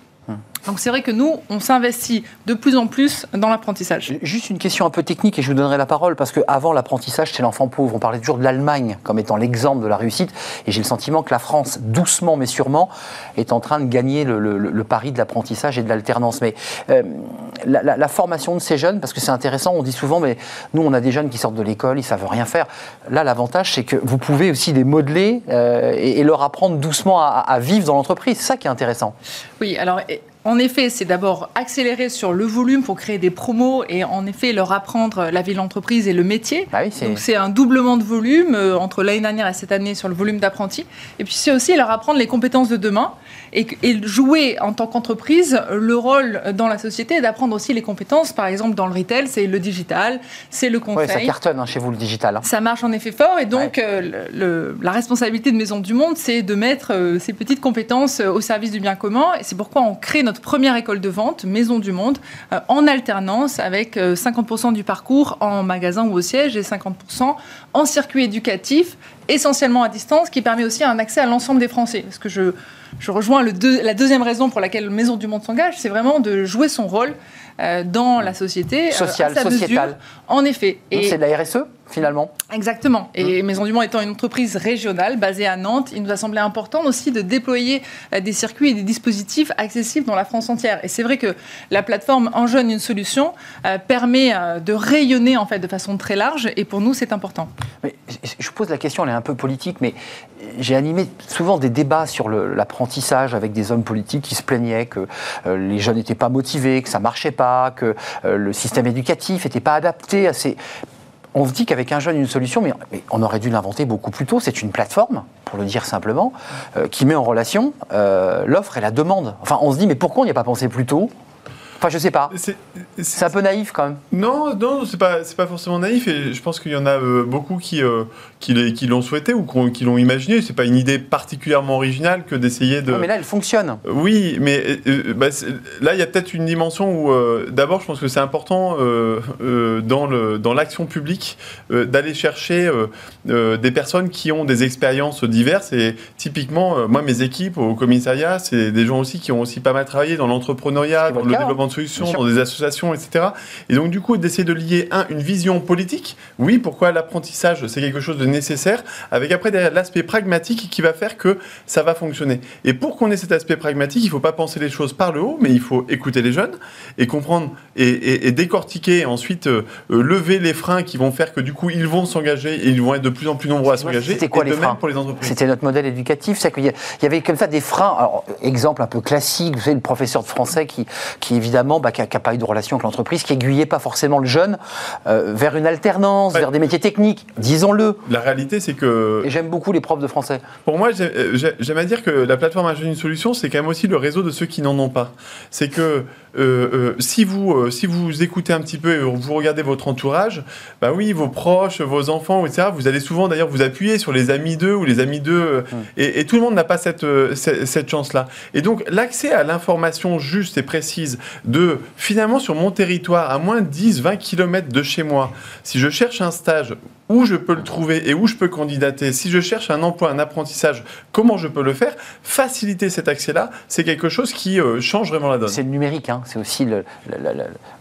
Speaker 5: Donc c'est vrai que nous, on s'investit de plus en plus dans l'apprentissage.
Speaker 1: Juste une question un peu technique et je vous donnerai la parole parce qu'avant l'apprentissage chez l'enfant pauvre, on parlait toujours de l'Allemagne comme étant l'exemple de la réussite et j'ai le sentiment que la France, doucement mais sûrement, est en train de gagner le, pari de l'apprentissage et de l'alternance. Mais euh, la, formation de ces jeunes, parce que c'est intéressant, on dit souvent, mais nous on a des jeunes qui sortent de l'école, ils savent rien faire. Là, l'avantage, c'est que vous pouvez aussi les modeler euh, et, leur apprendre doucement à, à vivre dans l'entreprise. C'est ça qui est intéressant.
Speaker 5: Oui, alors en effet, c'est d'abord accélérer sur le volume pour créer des promos et en effet leur apprendre la vie de l'entreprise et le métier.
Speaker 1: Bah
Speaker 5: Donc c'est un doublement de volume euh, entre l'année dernière et cette année sur le volume d'apprentis. Et puis c'est aussi leur apprendre les compétences de demain et, jouer en tant qu'entreprise le rôle dans la société et d'apprendre aussi les compétences. Par exemple, dans le retail, c'est le digital, c'est le conseil.
Speaker 1: Oui, ça cartonne hein, chez vous le digital. Hein.
Speaker 5: Ça marche en effet fort et donc euh, la responsabilité de Maison du Monde, c'est de mettre euh, ces petites compétences au service du bien commun. Et c'est pourquoi on crée notre première école de vente, Maison du Monde, euh, en alternance avec 50% du parcours en magasin ou au siège et 50% en circuit éducatif essentiellement à distance, qui permet aussi un accès à l'ensemble des Français. Parce que je, rejoins la deuxième raison pour laquelle Maison du Monde s'engage, c'est vraiment de jouer son rôle euh, dans la société.
Speaker 1: Sociale, sociétale.
Speaker 5: En effet.
Speaker 1: C'est de la RSE finalement.
Speaker 5: Exactement. Et mmh. Maison du Monde étant une entreprise régionale basée à Nantes, il nous a semblé important aussi de déployer euh, des circuits et des dispositifs accessibles dans la France entière. Et c'est vrai que la plateforme En Jeune une solution euh, permet euh, de rayonner en fait de façon très large et pour nous c'est important.
Speaker 1: Mais je pose la question, elle est un peu politique, mais j'ai animé souvent des débats sur l'apprentissage avec des hommes politiques qui se plaignaient que les jeunes n'étaient pas motivés, que ça marchait pas, que le système éducatif n'était pas adapté à ces on se dit qu'avec un jeune, une solution, mais, on aurait dû l'inventer beaucoup plus tôt. C'est une plateforme, pour le dire simplement, euh, qui met en relation euh, l'offre et la demande. Enfin, on se dit, mais pourquoi on n'y a pas pensé plus tôt? Enfin, je sais pas. C'est un peu naïf quand même.
Speaker 4: Non, non, c'est pas, c'est pas forcément naïf. Et je pense qu'il y en a euh, beaucoup qui, euh, qui, qui l'ont souhaité ou qui l'ont imaginé. C'est pas une idée particulièrement originale que d'essayer de.
Speaker 1: mais là, elle fonctionne.
Speaker 4: Oui, mais euh, bah, là, il y a peut-être une dimension où, d'abord, je pense que c'est important dans le dans l'action publique d'aller chercher des personnes qui ont des expériences diverses. Et typiquement, moi, mes équipes au commissariat, c'est des gens aussi qui ont aussi pas mal travaillé dans l'entrepreneuriat, dans le développement solutions, dans des associations, etc. Et donc, du coup, d'essayer de lier, un, une vision politique, oui, pourquoi l'apprentissage, c'est quelque chose de nécessaire, avec après l'aspect pragmatique qui va faire que ça va fonctionner. Et pour qu'on ait cet aspect pragmatique, il ne faut pas penser les choses par le haut, mais il faut écouter les jeunes et comprendre et, décortiquer, et ensuite euh, euh, lever les freins qui vont faire que, du coup, ils vont s'engager et ils vont être de plus en plus nombreux à s'engager.
Speaker 1: C'était quoi les freins pour les entreprises C'était notre modèle éducatif, c'est qu'il y avait comme ça des freins. Alors, exemple un peu classique, vous savez, le professeur de français qui, qui évidemment bah, qui n'a pas eu de relation avec l'entreprise, qui aiguillait pas forcément le jeune euh, vers une alternance, vers des métiers techniques, disons-le.
Speaker 4: La réalité, c'est que...
Speaker 1: Et j'aime beaucoup les profs de français.
Speaker 4: Pour moi, j'aime à dire que la plateforme jeune, une solution, c'est quand même aussi le réseau de ceux qui n'en ont pas. C'est que euh, si, vous, si vous écoutez un petit peu et vous regardez votre entourage, bah oui, vos proches, vos enfants, etc., vous allez souvent d'ailleurs vous appuyer sur les amis d'eux ou les amis d'eux, hum. et, et, tout le monde n'a pas cette, cette, cette chance-là. Et donc, l'accès à l'information juste et précise de finalement sur mon territoire, à moins de 10, 20 km de chez moi, si je cherche un stage où je peux le trouver et où je peux candidater, si je cherche un emploi, un apprentissage, comment je peux le faire, faciliter cet accès-là, c'est quelque chose qui euh, change vraiment la donne.
Speaker 1: C'est le numérique, hein. c'est aussi le,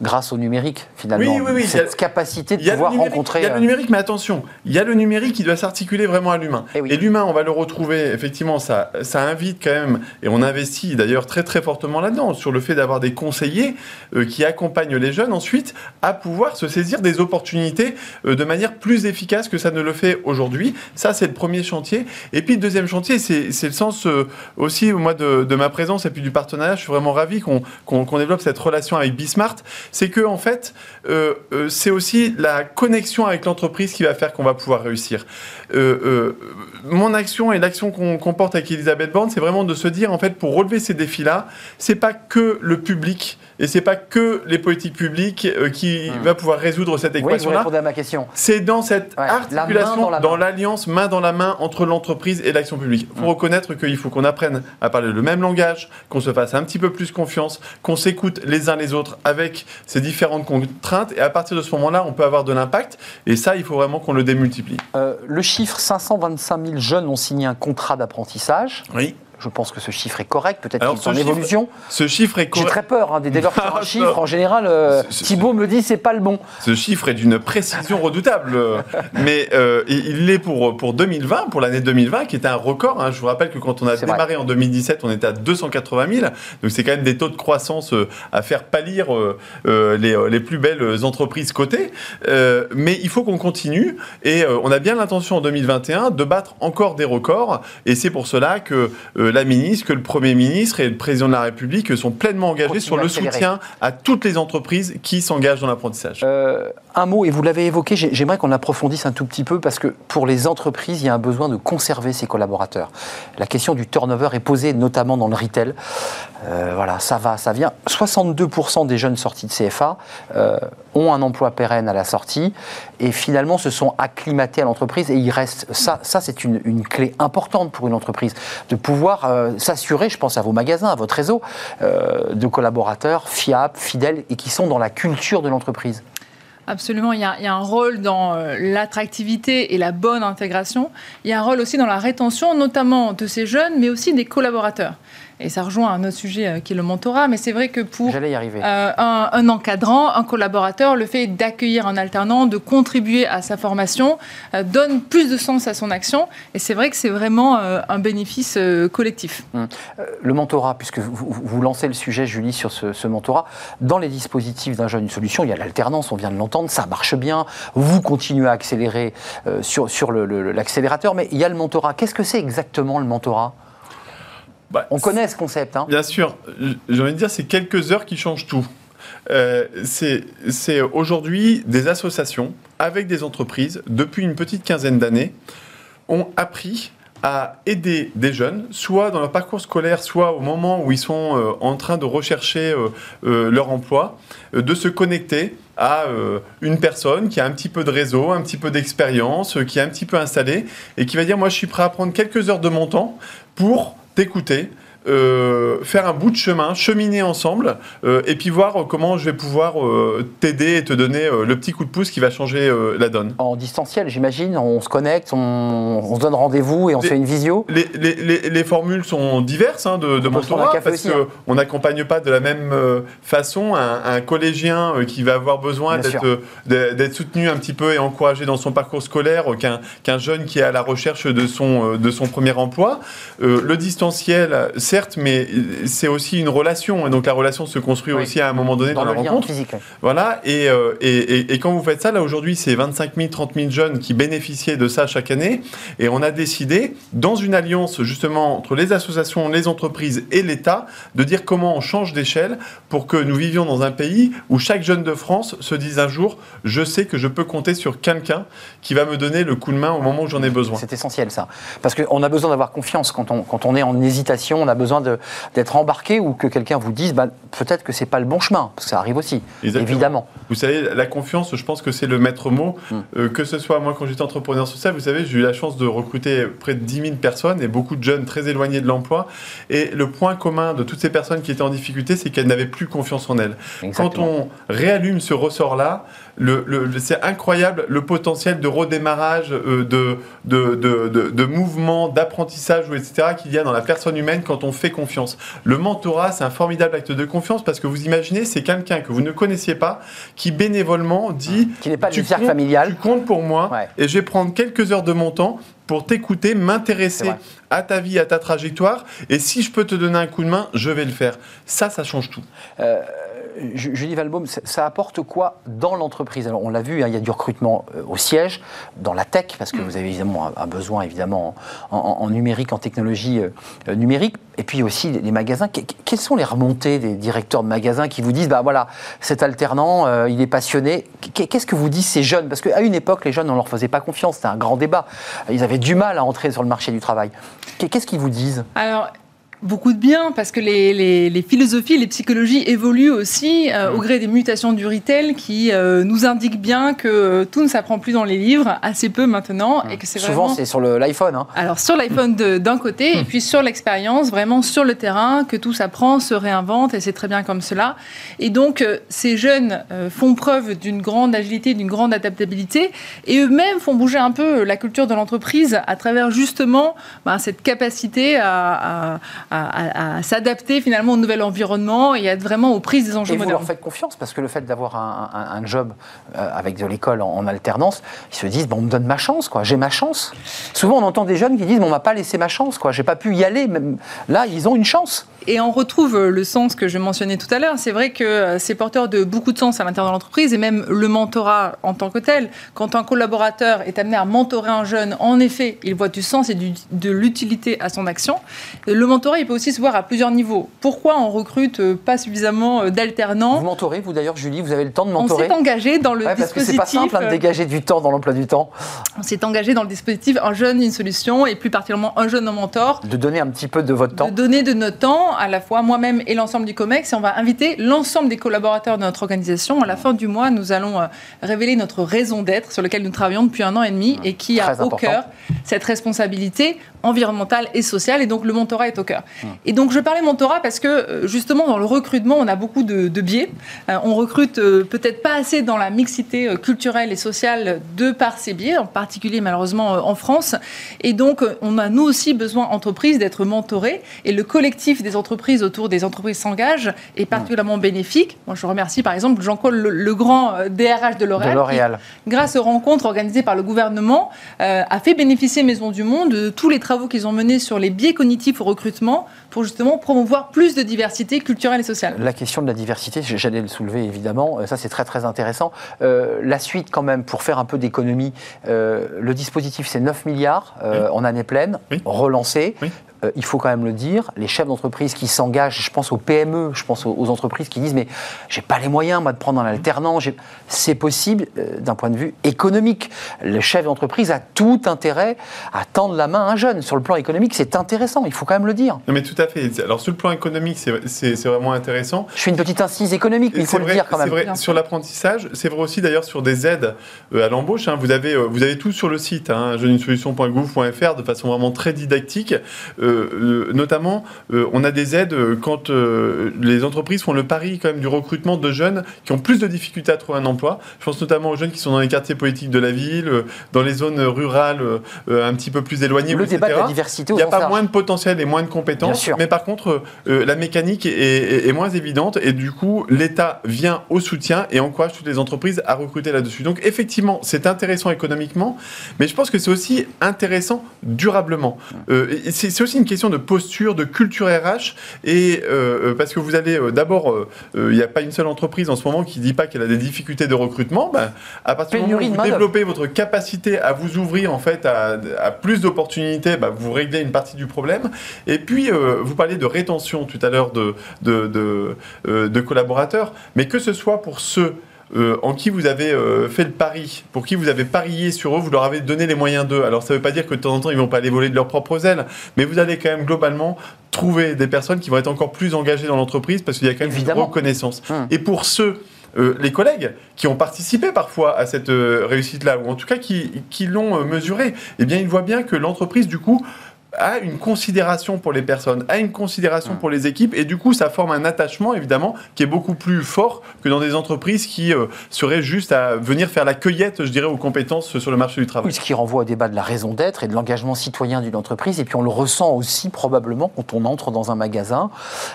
Speaker 1: grâce au numérique finalement. Oui, oui, oui. Cette capacité de pouvoir rencontrer.
Speaker 4: Il y a le euh, numérique, mais attention, il y a le numérique qui doit s'articuler vraiment à l'humain. Eh et, l'humain, on va le retrouver, effectivement, ça, ça invite quand même, et on investit d'ailleurs très très fortement là-dedans, sur le fait d'avoir des conseillers euh, qui accompagnent les jeunes ensuite à pouvoir se saisir des opportunités de manière plus efficace efficace que ça ne le fait aujourd'hui. Ça, c'est le premier chantier. Et puis, le deuxième chantier, c'est le sens euh, aussi, moi, de, de, ma présence et puis du partenariat. Je suis vraiment ravi qu'on développe cette relation avec Bismart. C'est que, en fait, euh, euh, c'est aussi la connexion avec l'entreprise qui va faire qu'on va pouvoir réussir. Mon action et l'action qu'on porte avec Elisabeth Borne, c'est vraiment de se dire, en fait, pour relever ces défis-là, c'est pas que le public et c'est pas que les politiques publiques euh, qui hmm. va pouvoir résoudre cette équation-là.
Speaker 1: Oui, à ma question.
Speaker 4: C'est dans cette articulation, dans l'alliance main dans la main entre l'entreprise et l'action publique. Il faut hmm. reconnaître qu'il faut qu'on apprenne à parler le même langage, qu'on se fasse un petit peu plus confiance, qu'on s'écoute les uns les autres avec ces différentes contraintes. Et à partir de ce moment-là, on peut avoir de l'impact. Et ça, il faut vraiment qu'on le démultiplie.
Speaker 1: Euh, le chiffre 525 000 jeunes ont signé un contrat d'apprentissage. Je pense que ce chiffre est correct. Peut-être qu'il est en évolution.
Speaker 4: Ce chiffre est correct.
Speaker 1: J'ai très peur hein, des délais sur un chiffre. En général, euh, Thibault me dit c'est pas le bon.
Speaker 4: Ce chiffre est d'une précision redoutable. [LAUGHS] mais euh, il l'est pour, pour 2020, pour l'année 2020, qui était un record. Hein. Je vous rappelle que quand on a démarré en 2017, on était à 280 000. Donc c'est quand même des taux de croissance euh, à faire pâlir les, les, plus belles entreprises cotées. mais il faut qu'on continue. Et on a bien l'intention en 2021 de battre encore des records. Et c'est pour cela que la ministre, que le Premier ministre et le Président de la République sont pleinement engagés sur le soutien à toutes les entreprises qui s'engagent dans l'apprentissage.
Speaker 1: Euh, un mot, et vous l'avez évoqué, j'aimerais qu'on approfondisse un tout petit peu parce que pour les entreprises, il y a un besoin de conserver ses collaborateurs. La question du turnover est posée notamment dans le retail. Euh, voilà, ça va, ça vient. 62% des jeunes sortis de CFA euh, ont un emploi pérenne à la sortie et finalement se sont acclimatés à l'entreprise et ils restent. Ça, c'est une, une, clé importante pour une entreprise de pouvoir euh, s'assurer, je pense à vos magasins, à votre réseau, de collaborateurs fiables, fidèles et qui sont dans la culture de l'entreprise.
Speaker 5: Absolument, il y, a, un rôle dans euh, l'attractivité et la bonne intégration. Il y a un rôle aussi dans la rétention, notamment de ces jeunes, mais aussi des collaborateurs et ça rejoint un autre sujet euh, qui est le mentorat, mais c'est vrai que pour
Speaker 1: y arriver.
Speaker 5: Euh, un, un, encadrant, un collaborateur, le fait d'accueillir un alternant, de contribuer à sa formation, euh, donne plus de sens à son action, et c'est vrai que c'est vraiment euh, un bénéfice collectif.
Speaker 1: Hum. Le mentorat, puisque vous, vous, lancez le sujet, Julie, sur ce, ce mentorat, dans les dispositifs d'un jeune, une solution, il y a l'alternance, on vient de l'entendre, ça marche bien, vous continuez à accélérer sur, sur l'accélérateur, le, le, mais il y a le mentorat. Qu'est-ce que c'est exactement le mentorat? Bah, on connaît ce concept. Hein.
Speaker 4: Bien sûr. J'ai envie de dire, c'est quelques heures qui changent tout. Euh, c'est aujourd'hui des associations avec des entreprises, depuis une petite quinzaine d'années, ont appris à aider des jeunes, soit dans leur parcours scolaire, soit au moment où ils sont euh, en train de rechercher euh, leur emploi, de se connecter à une personne qui a un petit peu de réseau, un petit peu d'expérience, qui est un petit peu installée, et qui va dire, moi je suis prêt à prendre quelques heures de mon temps pour t'écouter, euh, faire un bout de chemin, cheminer ensemble, euh, et puis voir comment je vais pouvoir euh, t'aider et te donner le petit coup de pouce qui va changer la donne.
Speaker 1: En distanciel, j'imagine, on se connecte, on, on se donne rendez-vous et on
Speaker 4: les,
Speaker 1: se fait une visio
Speaker 4: les, les, les, formules sont diverses hein, de, de mentorat, parce qu'on hein. n'accompagne pas de la même façon un, un collégien qui va avoir besoin d'être soutenu un petit peu et encouragé dans son parcours scolaire qu'un qu jeune qui est à la recherche de son, de son premier emploi. le distanciel, certes, mais c'est aussi une relation. Et donc la relation se construit oui. aussi à un moment donné dans, dans la rencontre.
Speaker 1: Physique, oui.
Speaker 4: Voilà. Et, euh, et, et, et, quand vous faites ça, là aujourd'hui, c'est 25 000, 30 000 jeunes qui bénéficiaient de ça chaque année. Et on a décidé, dans une alliance justement entre les associations, les entreprises et l'État, de dire comment on change d'échelle pour que nous vivions dans un pays où chaque jeune de France se dise un jour, je sais que je peux compter sur quelqu'un qui va me donner le coup de main au moment où j'en ai besoin.
Speaker 1: C'est essentiel ça. Parce qu'on a besoin d'avoir confiance quand on, quand on est en hésitation, on a besoin d'être embarqué ou que quelqu'un vous dise bah, peut-être que c'est pas le bon chemin, parce que ça arrive aussi, Exactement. évidemment.
Speaker 4: Vous savez, la confiance, je pense que c'est le maître mot. Mm. Euh, que ce soit moi quand j'étais entrepreneur social, vous savez, j'ai eu la chance de recruter près de 10 000 personnes et beaucoup de jeunes très éloignés de l'emploi. Et le point commun de toutes ces personnes qui étaient en difficulté, c'est qu'elles n'avaient plus confiance en elles. Exactement. Quand on réallume ce ressort-là, le, le, c'est incroyable le potentiel de redémarrage, euh, de, de, de, mouvement, d'apprentissage, etc., qu'il y a dans la personne humaine quand on fait confiance. Le mentorat, c'est un formidable acte de confiance parce que vous imaginez, c'est quelqu'un que vous ne connaissiez pas qui bénévolement dit
Speaker 1: qui n'est pas
Speaker 4: tu,
Speaker 1: comptes, familial.
Speaker 4: tu comptes pour moi ouais. et je vais prendre quelques heures de mon temps pour t'écouter, m'intéresser à ta vie, à ta trajectoire. Et si je peux te donner un coup de main, je vais le faire. Ça, ça change tout.
Speaker 1: Euh, Julie Valbaum, ça apporte quoi dans l'entreprise? Alors, on l'a vu, hein, il y a du recrutement euh, au siège, dans la tech, parce que vous avez évidemment un, besoin évidemment en, numérique, en technologie euh, numérique, et puis aussi les, magasins. Que, quelles sont les remontées des directeurs de magasins qui vous disent, bah voilà, cet alternant, euh, il est passionné. Qu'est-ce que vous disent ces jeunes? Parce qu'à une époque, les jeunes, on leur faisait pas confiance, c'était un grand débat. Ils avaient du mal à entrer sur le marché du travail. Qu'est-ce qu'ils vous disent?
Speaker 5: Beaucoup de bien, parce que les, les, les, philosophies, les psychologies évoluent aussi euh, au gré des mutations du retail qui euh, nous indiquent bien que tout ne s'apprend plus dans les livres, assez peu maintenant. Et que c'est
Speaker 1: Souvent,
Speaker 5: vraiment...
Speaker 1: c'est sur l'iPhone. Hein.
Speaker 5: Alors, sur l'iPhone d'un côté, et puis sur l'expérience, vraiment sur le terrain, que tout s'apprend, se réinvente, et c'est très bien comme cela. Et donc, euh, ces jeunes font preuve d'une grande agilité, d'une grande adaptabilité, et eux-mêmes font bouger un peu la culture de l'entreprise à travers justement ben, cette capacité à, à à, à, à s'adapter finalement au nouvel environnement et à être vraiment aux prises des enjeux
Speaker 1: et vous leur faites confiance parce que le fait d'avoir un, un, un, job euh, avec de l'école en, en, alternance, ils se disent bon, on me donne ma chance, quoi. J'ai ma chance. Souvent, on entend des jeunes qui disent bon, on m'a pas laissé ma chance, quoi. J'ai pas pu y aller. Même là, ils ont une chance.
Speaker 5: Et on retrouve le sens que je mentionnais tout à l'heure. C'est vrai que c'est porteur de beaucoup de sens à l'intérieur de l'entreprise et même le mentorat en tant que tel. Quand un collaborateur est amené à mentorer un jeune, en effet, il voit du sens et du, de l'utilité à son action. Le mentorat, il peut aussi se voir à plusieurs niveaux. Pourquoi on recrute pas suffisamment d'alternants
Speaker 1: Vous mentorez, vous d'ailleurs, Julie, vous avez le temps de mentorer
Speaker 5: On s'est engagé dans le
Speaker 1: ouais, parce
Speaker 5: dispositif.
Speaker 1: Parce que c'est pas simple hein, de dégager du temps dans l'emploi du temps.
Speaker 5: On s'est engagé dans le dispositif Un jeune, une solution et plus particulièrement un jeune, un mentor.
Speaker 1: De donner un petit peu de votre temps.
Speaker 5: De donner de notre temps, à la fois moi-même et l'ensemble du COMEX. Et on va inviter l'ensemble des collaborateurs de notre organisation. À la fin du mois, nous allons révéler notre raison d'être sur laquelle nous travaillons depuis un an et demi et qui
Speaker 1: Très
Speaker 5: a au cœur cette responsabilité environnementale et sociale, et donc le mentorat est au cœur. Et donc je parlais mentorat parce que euh, justement dans le recrutement, on a beaucoup de, biais. Euh, on recrute euh, peut-être pas assez dans la mixité culturelle et sociale de par ces biais, en particulier malheureusement en France. Et donc on a nous aussi besoin, entreprises, d'être mentorés. Et le collectif des entreprises autour des entreprises s'engage est particulièrement bénéfique. Moi je remercie par exemple Jean-Paul Legrand, DRH de L'Oréal, grâce aux rencontres organisées par le gouvernement, a fait bénéficier Maison du Monde de tous les travaux qu'ils ont menés sur les biais cognitifs au recrutement pour justement promouvoir plus de diversité culturelle et sociale.
Speaker 1: La question de la diversité, j'allais le soulever évidemment, euh, ça c'est très très intéressant. Euh, la suite quand même, pour faire un peu d'économie, euh, le dispositif c'est 9 milliards en année pleine, relancé. Euh, il faut quand même le dire, les chefs d'entreprise qui s'engagent, je pense aux PME, je pense aux, entreprises qui disent mais j'ai pas les moyens moi de prendre un alternant, c'est possible euh, d'un point de vue économique. Le chef d'entreprise a tout intérêt à tendre la main à un jeune. Sur le plan économique, c'est intéressant, il faut quand même le dire.
Speaker 4: Non mais tout à fait. Alors sur le plan économique, c'est vraiment intéressant.
Speaker 1: Je fais une petite incise économique, mais il faut le dire quand même.
Speaker 4: C'est vrai sur l'apprentissage, c'est vrai aussi d'ailleurs sur des aides euh, à l'embauche. Hein. vous, avez, vous avez tout sur le site, hein, jeuneunesolution.gouv.fr de façon vraiment très didactique. Euh, euh, notamment, euh, on a des aides quand les entreprises font le pari quand même du recrutement de jeunes qui ont plus de difficultés à trouver un emploi. Je pense notamment aux jeunes qui sont dans les quartiers politiques de la ville, dans les zones rurales un petit peu plus éloignées.
Speaker 1: Le débat de la diversité.
Speaker 4: Il n'y a pas moins de potentiel et moins de compétences, mais par contre, la mécanique est, moins évidente et du coup, l'État vient au soutien et encourage toutes les entreprises à recruter là-dessus. Donc effectivement, c'est intéressant économiquement, mais je pense que c'est aussi intéressant durablement. c'est aussi une question de posture, de culture RH, et euh, euh, parce que vous allez euh, d'abord, il n'y a pas une seule entreprise en ce moment qui ne dit pas qu'elle a des difficultés de recrutement. Ben, à partir du moment où vous développez votre capacité à vous ouvrir en fait à, plus d'opportunités, ben, vous réglez une partie du problème. Et puis, vous parliez de rétention tout à l'heure de, de, de, de collaborateurs, mais que ce soit pour ceux euh, en qui vous avez euh, fait le pari, pour qui vous avez parié sur eux, vous leur avez donné les moyens d'eux. Alors ça ne veut pas dire que de temps en temps ils vont pas aller voler de leurs propres ailes, mais vous allez quand même globalement trouver des personnes qui vont être encore plus engagées dans l'entreprise parce qu'il y a quand même une reconnaissance. Hum. Et pour ceux euh, les collègues qui ont participé parfois à cette réussite-là, ou en tout cas qui, qui l'ont mesuré, eh bien, ils voient bien que l'entreprise, du coup, a une considération pour les personnes, a une considération pour les équipes, et du coup, ça forme un attachement, évidemment, qui est beaucoup plus fort que dans des entreprises qui euh, seraient juste à venir faire la cueillette, je dirais, aux compétences sur le marché du travail.
Speaker 1: ce qui renvoie au débat de la raison d'être et de l'engagement citoyen d'une entreprise, et puis on le ressent aussi probablement quand on entre dans un magasin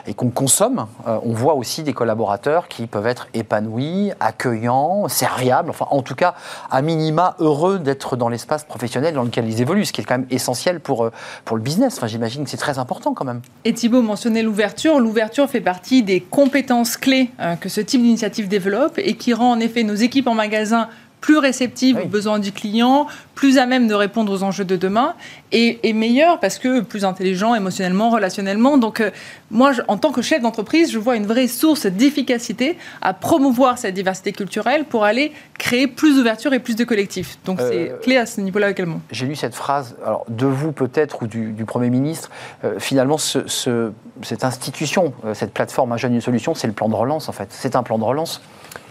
Speaker 1: et qu'on consomme. Euh, on voit aussi des collaborateurs qui peuvent être épanouis, accueillants, serviables, enfin, en tout cas, à minima, heureux d'être dans l'espace professionnel dans lequel ils évoluent, ce qui est quand même essentiel pour, euh, pour le business. Enfin, j'imagine que c'est très important quand même.
Speaker 5: Et Thibault mentionnait l'ouverture. L'ouverture fait partie des compétences clés euh, que ce type d'initiative développe et qui rend en effet nos équipes en magasin plus réceptive aux besoins du client, plus à même de répondre aux enjeux de demain et, meilleur parce que plus intelligent émotionnellement, relationnellement. Donc euh, moi, en tant que chef d'entreprise, je vois une vraie source d'efficacité à promouvoir cette diversité culturelle pour aller créer plus d'ouverture et plus de collectifs. Donc c'est euh, clé à ce niveau-là également.
Speaker 1: J'ai lu cette phrase, alors de vous peut-être ou du, Premier ministre, euh, finalement ce, cette institution, cette plateforme Un jeune, une solution, c'est le plan de relance en fait. C'est un plan de relance.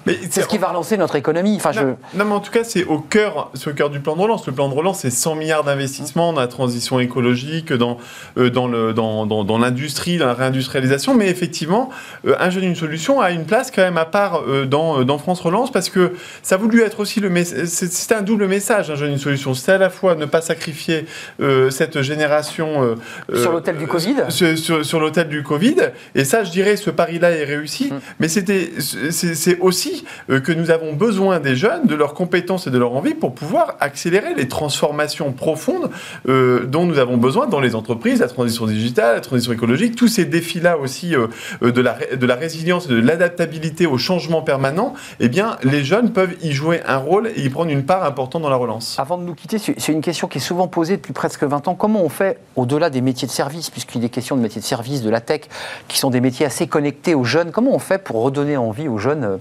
Speaker 1: C'est ce qui va relancer notre économie. Enfin,
Speaker 4: non, je... non, mais en tout cas, c'est au cœur, au cœur du plan de relance. Le plan de relance, c'est 100 milliards d'investissements dans la transition écologique, dans, euh, dans, le, dans, dans, dans l'industrie, dans la réindustrialisation. Mais effectivement, euh, un jeune, une solution a une place quand même à part euh, dans, dans France Relance parce que ça a voulu être aussi le message. C'était un double message, un jeune, une solution. C'était à la fois ne pas sacrifier cette génération.
Speaker 1: sur l'hôtel du Covid
Speaker 4: Sur, sur, l'hôtel du Covid. Et ça, je dirais, ce pari-là est réussi. Mmh. Mais c'était, c'est aussi euh, que nous avons besoin des jeunes, de leurs compétences et de leur envie pour pouvoir accélérer les transformations profondes euh, dont nous avons besoin dans les entreprises, la transition digitale, la transition écologique, tous ces défis-là aussi euh, de, la, de la résilience, de l'adaptabilité au changement permanent, eh bien, les jeunes peuvent y jouer un rôle et y prendre une part importante dans la relance.
Speaker 1: Avant de nous quitter, c'est une question qui est souvent posée depuis presque 20 ans. Comment on fait, au-delà des métiers de service, puisqu'il est question de métiers de service, de la tech, qui sont des métiers assez connectés aux jeunes, comment on fait pour redonner envie aux jeunes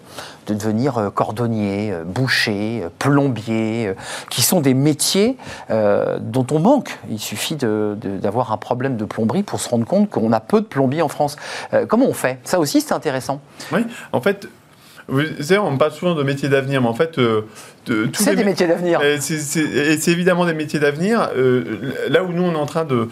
Speaker 1: de devenir euh, cordonnier, euh, boucher, euh, plombier, qui sont des métiers dont on manque. Il suffit d'avoir un problème de plomberie pour se rendre compte qu'on a peu de plombiers en France. comment on fait? Ça aussi, c'est intéressant.
Speaker 4: Oui, en fait, Vous savez, on parle souvent de métiers d'avenir, mais en fait, euh, de- tous
Speaker 1: C'est des
Speaker 4: mé-
Speaker 1: métiers d'avenir.
Speaker 4: Et c'est- évidemment des métiers d'avenir. Là où nous, on est en train de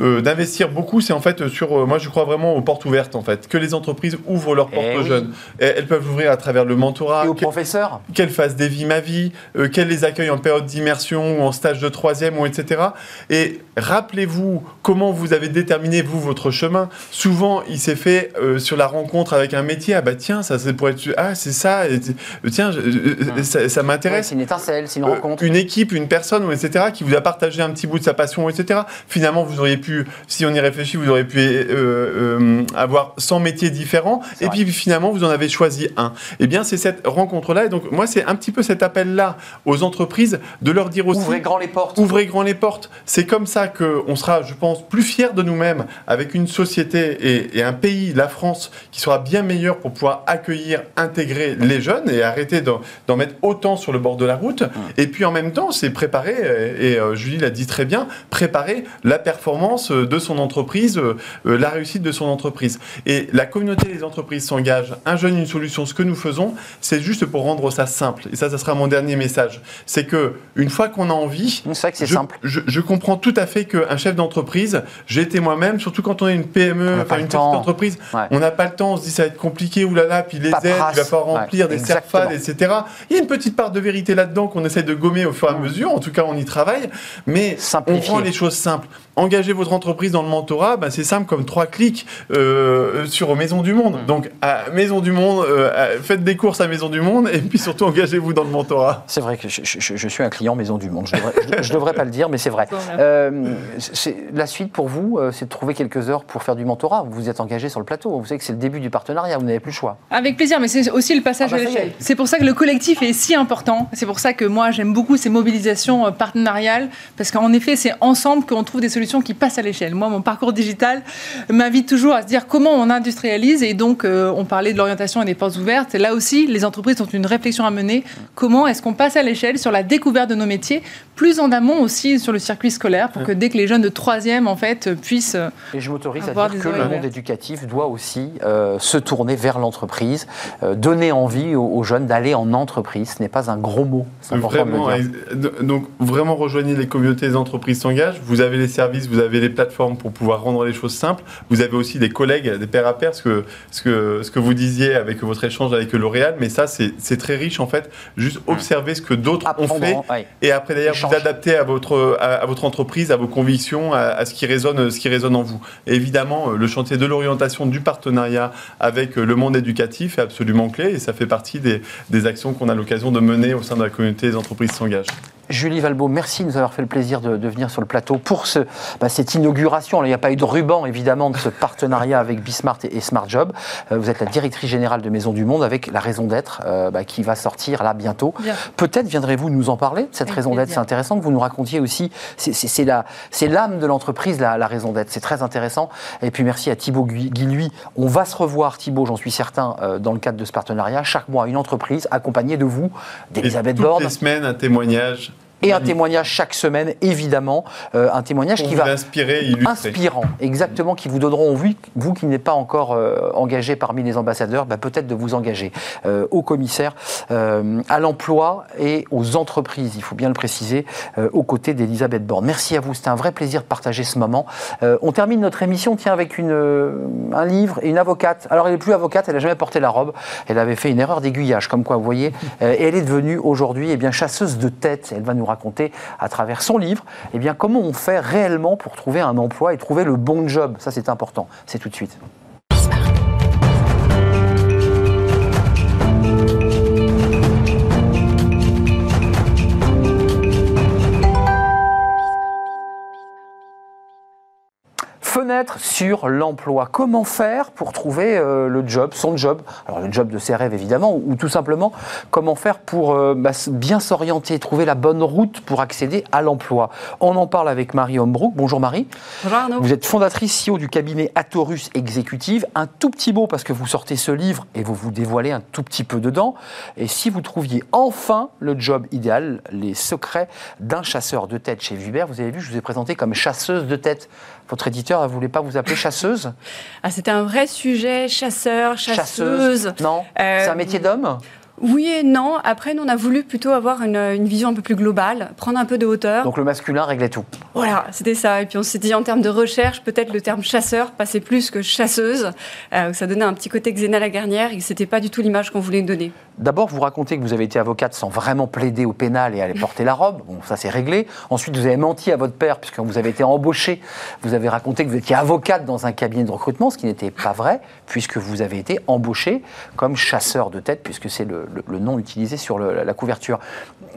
Speaker 4: euh, d'investir beaucoup, c'est en fait sur, euh, moi je crois vraiment aux portes ouvertes en fait, que les entreprises ouvrent leurs portes
Speaker 1: Eh
Speaker 4: aux
Speaker 1: oui.
Speaker 4: jeunes. Et elles peuvent l'ouvrir à travers le mentorat,
Speaker 1: Et aux
Speaker 4: que-
Speaker 1: professeurs
Speaker 4: qu'elles fassent des vies ma vie, euh, qu'elles les accueillent en période d'immersion ou en stage de troisième ou etc. Et rappelez-vous comment vous avez déterminé vous votre chemin. Souvent, il s'est fait euh, sur la rencontre avec un métier. Ah bah tiens, ça c'est pour être ah c'est ça. Et, euh, tiens, je- euh, ça,
Speaker 1: Ouais,
Speaker 4: m'intéresse.
Speaker 1: C'est une étincelle, c'est une
Speaker 4: Euh,
Speaker 1: rencontre.
Speaker 4: une équipe, une personne, ou etc., qui vous a partagé un petit bout de sa passion, etc. Finalement, vous auriez pu, si on y réfléchit, vous auriez pu euh, euh, avoir 100 métiers différents, et
Speaker 1: vrai.
Speaker 4: puis finalement, vous en avez choisi un. Eh bien, c'est cette rencontre-là, et donc moi, c'est un petit peu cet appel-là aux entreprises de leur dire aussi.
Speaker 1: Ouvrez grand les portes.
Speaker 4: Ouvrez grand les portes. C'est comme ça qu'on sera, je pense, plus fiers de nous-mêmes avec une société et, et un pays, la France, qui sera bien meilleur pour pouvoir accueillir, intégrer les jeunes et arrêter d'en mettre autant sur le bord de la route. Et puis en même temps, c'est préparer, et, et, euh, Julie l'a dit très bien, préparer la performance euh, de son entreprise, euh, euh, la réussite de son entreprise. Et la communauté des entreprises s'engage. Un jeune, une solution. Ce que nous faisons, c'est juste pour rendre ça simple. Et ça, ça sera mon dernier message. C'est que une fois qu'on a envie,
Speaker 1: C'est vrai que c'est
Speaker 4: je,
Speaker 1: simple.
Speaker 4: Je, je comprends tout à fait qu'un chef d'entreprise, j'ai été moi-même, surtout quand on est une PME, enfin une petite entreprise,
Speaker 1: Ouais.
Speaker 4: on n'a pas le temps, on se dit ça va être compliqué, oulala, puis les aides, il va falloir remplir
Speaker 1: Ouais,
Speaker 4: des. CERFAD, etc. Il y a une petite part de vérité là-dedans qu'on essaie de gommer au fur et à mesure, en tout cas on y travaille, mais on
Speaker 1: Simplifier.
Speaker 4: rend les choses simples. Engagez votre entreprise dans le mentorat, ben, c'est simple comme trois clics euh, sur Maison du Monde. Donc à Maison du Monde, euh, à- faites des courses à Maison du Monde, et puis surtout engagez-vous dans le mentorat.
Speaker 1: C'est vrai que je, je- je suis un client Maison du Monde. Je devrais, je- je devrais pas le dire, mais c'est vrai. Euh, la suite pour vous, euh, c'est de trouver quelques heures pour faire du mentorat. Vous vous êtes engagé sur le plateau. Vous savez que c'est le début du partenariat. Vous n'avez plus le choix.
Speaker 5: Avec plaisir, mais c'est aussi le passage
Speaker 1: Ah bah
Speaker 5: à l'échelle.
Speaker 1: est.
Speaker 5: C'est pour ça que le collectif est si important. C'est pour ça que moi, j'aime beaucoup ces mobilisations euh, partenariales, parce qu'en effet, c'est ensemble qu'on trouve des solutions qui passent à l'échelle. Moi, mon parcours digital m'invite toujours à se dire comment on industrialise. Et donc, euh, on parlait de l'orientation et des portes ouvertes. Là aussi, les entreprises ont une réflexion à mener. Comment est-ce qu'on passe à l'échelle sur la découverte de nos métiers, plus en amont aussi sur le circuit scolaire, pour que dès que les jeunes de troisième, en fait, puissent euh,
Speaker 1: Et je m'autorise à dire que le monde éducatif doit aussi euh, se tourner vers l'entreprise, euh, donner envie aux, aux jeunes d'aller en entreprise. Ce n'est pas un gros mot. De
Speaker 4: Vraiment,
Speaker 1: le dire.
Speaker 4: ex- donc vraiment rejoignez les communautés des entreprises s'engagent. Vous avez les services, vous avez les plateformes pour pouvoir rendre les choses simples. Vous avez aussi des collègues, des pairs à pairs, ce que, ce que, ce que vous disiez avec votre échange avec L'Oréal. Mais ça, c'est très riche en fait. Juste observer ce que d'autres ont fait
Speaker 1: ouais.
Speaker 4: et après d'ailleurs vous adapter à votre, à, à votre entreprise, à vos convictions, à, à ce, qui résonne, ce qui résonne en vous. Et évidemment, euh, le chantier de l'orientation du partenariat avec euh, le monde éducatif est absolument clé et ça fait partie des, des actions qu'on a l'occasion de mener au sein de la communauté des entreprises s'engagent.
Speaker 1: Julie Valbeau, merci de nous avoir fait le plaisir de, de venir sur le plateau pour ce, bah, cette inauguration. Alors, il n'y a pas eu de ruban, évidemment, de ce [LAUGHS] partenariat avec Bismart et, et Smart Job. Euh, vous êtes la directrice générale de Maison du Monde avec la raison d'être euh, bah, qui va sortir là bientôt.
Speaker 5: Bien.
Speaker 1: Peut-être viendrez-vous nous en parler de cette
Speaker 5: Avec
Speaker 1: raison d'être. C'est intéressant que vous nous racontiez aussi. C'est- l'âme de l'entreprise, la, la raison d'être. C'est très intéressant. Et puis merci à Thibaut Gui- Guilhuy. On va se revoir, Thibaut, j'en suis certain, euh, dans le cadre de ce partenariat. Chaque mois, une entreprise accompagnée de vous,
Speaker 4: Et
Speaker 1: d'Elisabeth
Speaker 4: toutes
Speaker 1: Borne.
Speaker 4: les semaines, un témoignage.
Speaker 1: Et un témoignage chaque semaine, évidemment, euh, un témoignage
Speaker 4: pour
Speaker 1: qui va
Speaker 4: inspirer, illustrer.
Speaker 1: inspirant, exactement, qui vous donneront, vous, vous qui n'êtes pas encore euh, engagé parmi les ambassadeurs, bah, peut-être de vous engager euh, au commissaire à l'emploi et aux entreprises, il faut bien le préciser, aux côtés d'Elisabeth Borne. Merci à vous, c'était un vrai plaisir de partager ce moment. On termine notre émission, tiens, avec une, un livre et une avocate. Alors, elle n'est plus avocate, elle n'a jamais porté la robe, elle avait fait une erreur d'aiguillage, comme quoi, vous voyez, et elle est devenue aujourd'hui eh bien, chasseuse de tête. Elle va nous raconter à travers son livre eh bien, comment on fait réellement pour trouver un emploi et trouver le bon job. Ça, c'est important. C'est tout de suite. Fenêtre sur l'emploi. Comment faire pour trouver euh, le job, son job? Alors le job de ses rêves évidemment, ou, ou tout simplement comment faire pour euh, bah, bien s'orienter, trouver la bonne route pour accéder à l'emploi? On en parle avec Marie Hombrook. Bonjour Marie.
Speaker 6: Bonjour Arnaud.
Speaker 1: Vous êtes fondatrice CEO du cabinet Atorus Exécutive. Un tout petit mot parce que vous sortez ce livre et vous vous dévoilez un tout petit peu dedans. Et si vous trouviez enfin le job idéal, les secrets d'un chasseur de tête chez Vibert, vous avez vu, je vous ai présenté comme chasseuse de tête. Votre éditeur voulu voulait pas vous appeler chasseuse
Speaker 6: ah, C'était un vrai sujet, chasseur, chasseuse.
Speaker 1: Non?
Speaker 6: Euh,
Speaker 1: C'est un métier d'homme?
Speaker 6: Oui et non. Après, nous, on a voulu plutôt avoir une, une vision un peu plus globale, prendre un peu de hauteur.
Speaker 1: Donc le masculin réglait tout.
Speaker 6: Voilà, c'était ça. Et puis on s'est dit en termes de recherche, peut-être le terme chasseur passait plus que chasseuse. Euh, ça donnait un petit côté Xéna la Garnière et c'était pas du tout l'image qu'on voulait donner.
Speaker 1: D'abord, vous racontez que vous avez été avocate sans vraiment plaider au pénal et aller porter la robe. Bon, ça c'est réglé. Ensuite, vous avez menti à votre père puisque vous avez été embauché. Vous avez raconté que vous étiez avocate dans un cabinet de recrutement, ce qui n'était pas vrai puisque vous avez été embauché comme chasseur de tête, puisque c'est le, nom utilisé sur la couverture.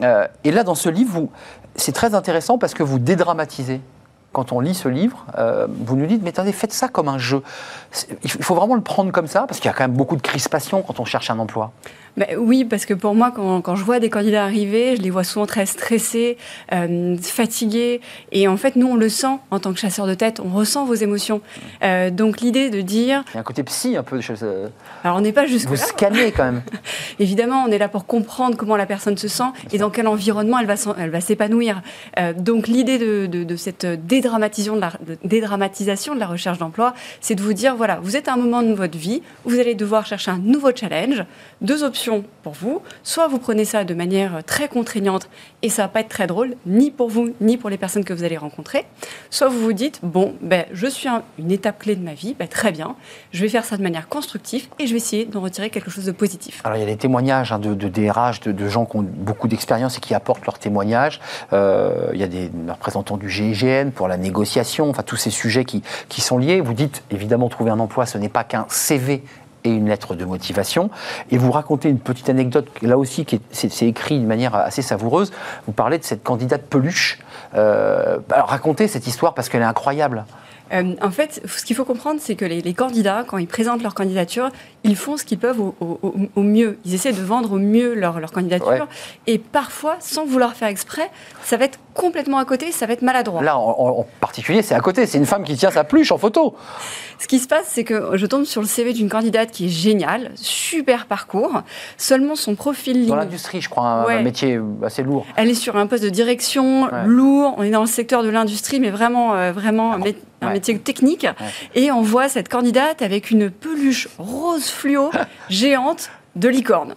Speaker 1: Euh, et là, dans ce livre, vous- c'est très intéressant parce que vous dédramatisez. Quand on lit ce livre, euh, vous nous dites, mais attendez, faites ça comme un jeu. Il faut vraiment le prendre comme ça, parce qu'il y a quand même beaucoup de crispation quand on cherche un emploi.
Speaker 6: Mais oui, parce que pour moi, quand, quand je vois des candidats arriver, je les vois souvent très stressés, euh, fatigués. Et en fait, nous, on le sent en tant que chasseur de tête, on ressent vos émotions. Euh, donc l'idée de dire,
Speaker 1: Il y a un côté psy un peu. chez- euh,
Speaker 6: alors on n'est pas jusque
Speaker 1: Vous
Speaker 6: là.
Speaker 1: scannez quand même. [LAUGHS]
Speaker 6: Évidemment, on est là pour comprendre comment la personne se sent et dans quel environnement elle va, s'en- elle va s'épanouir. Euh, donc l'idée de, de- de cette dédramatisation de, la, de- dédramatisation de la recherche d'emploi, c'est de vous dire, voilà, vous êtes à un moment de votre vie vous allez devoir chercher un nouveau challenge. Deux options pour vous. Soit vous prenez ça de manière très contraignante et ça va pas être très drôle, ni pour vous, ni pour les personnes que vous allez rencontrer. Soit vous vous dites, bon, ben, je suis une étape clé de ma vie, ben, très bien, je vais faire ça de manière constructive et je vais essayer d'en retirer quelque chose de positif.
Speaker 1: Alors il y a des témoignages hein, de, de DRH, de, de gens qui ont beaucoup d'expérience et qui apportent leurs témoignages. Euh, il y a des représentants du GIGN pour la négociation, enfin tous ces sujets qui, qui sont liés. Vous dites évidemment trouver un emploi, ce n'est pas qu'un CV et une lettre de motivation. Et vous racontez une petite anecdote, là aussi, qui est- c'est écrit d'une manière assez savoureuse. Vous parlez de cette candidate peluche. Euh, alors racontez cette histoire parce qu'elle est incroyable.
Speaker 6: Euh, en fait, ce qu'il faut comprendre, c'est que les, les candidats, quand ils présentent leur candidature, ils font ce qu'ils peuvent au, au- au- au mieux. Ils essaient de vendre au mieux leur, leur candidature.
Speaker 1: Ouais.
Speaker 6: Et parfois, sans vouloir faire exprès, ça va être complètement à côté, ça va être maladroit.
Speaker 1: Là, en, particulier, c'est à côté. C'est une femme qui tient sa peluche en photo.
Speaker 6: Ce qui se passe, c'est que je tombe sur le CV d'une candidate qui est géniale, super parcours. Seulement son profil
Speaker 1: Dans l'industrie, je crois, un,
Speaker 6: Ouais.
Speaker 1: métier assez lourd.
Speaker 6: Elle est sur un poste de direction
Speaker 1: Ouais.
Speaker 6: lourd. On est dans le secteur de l'industrie, mais vraiment, euh, vraiment un, mé- un
Speaker 1: Ouais.
Speaker 6: métier technique. Et on voit cette candidate avec une peluche rose fluo [LAUGHS] géante de licorne.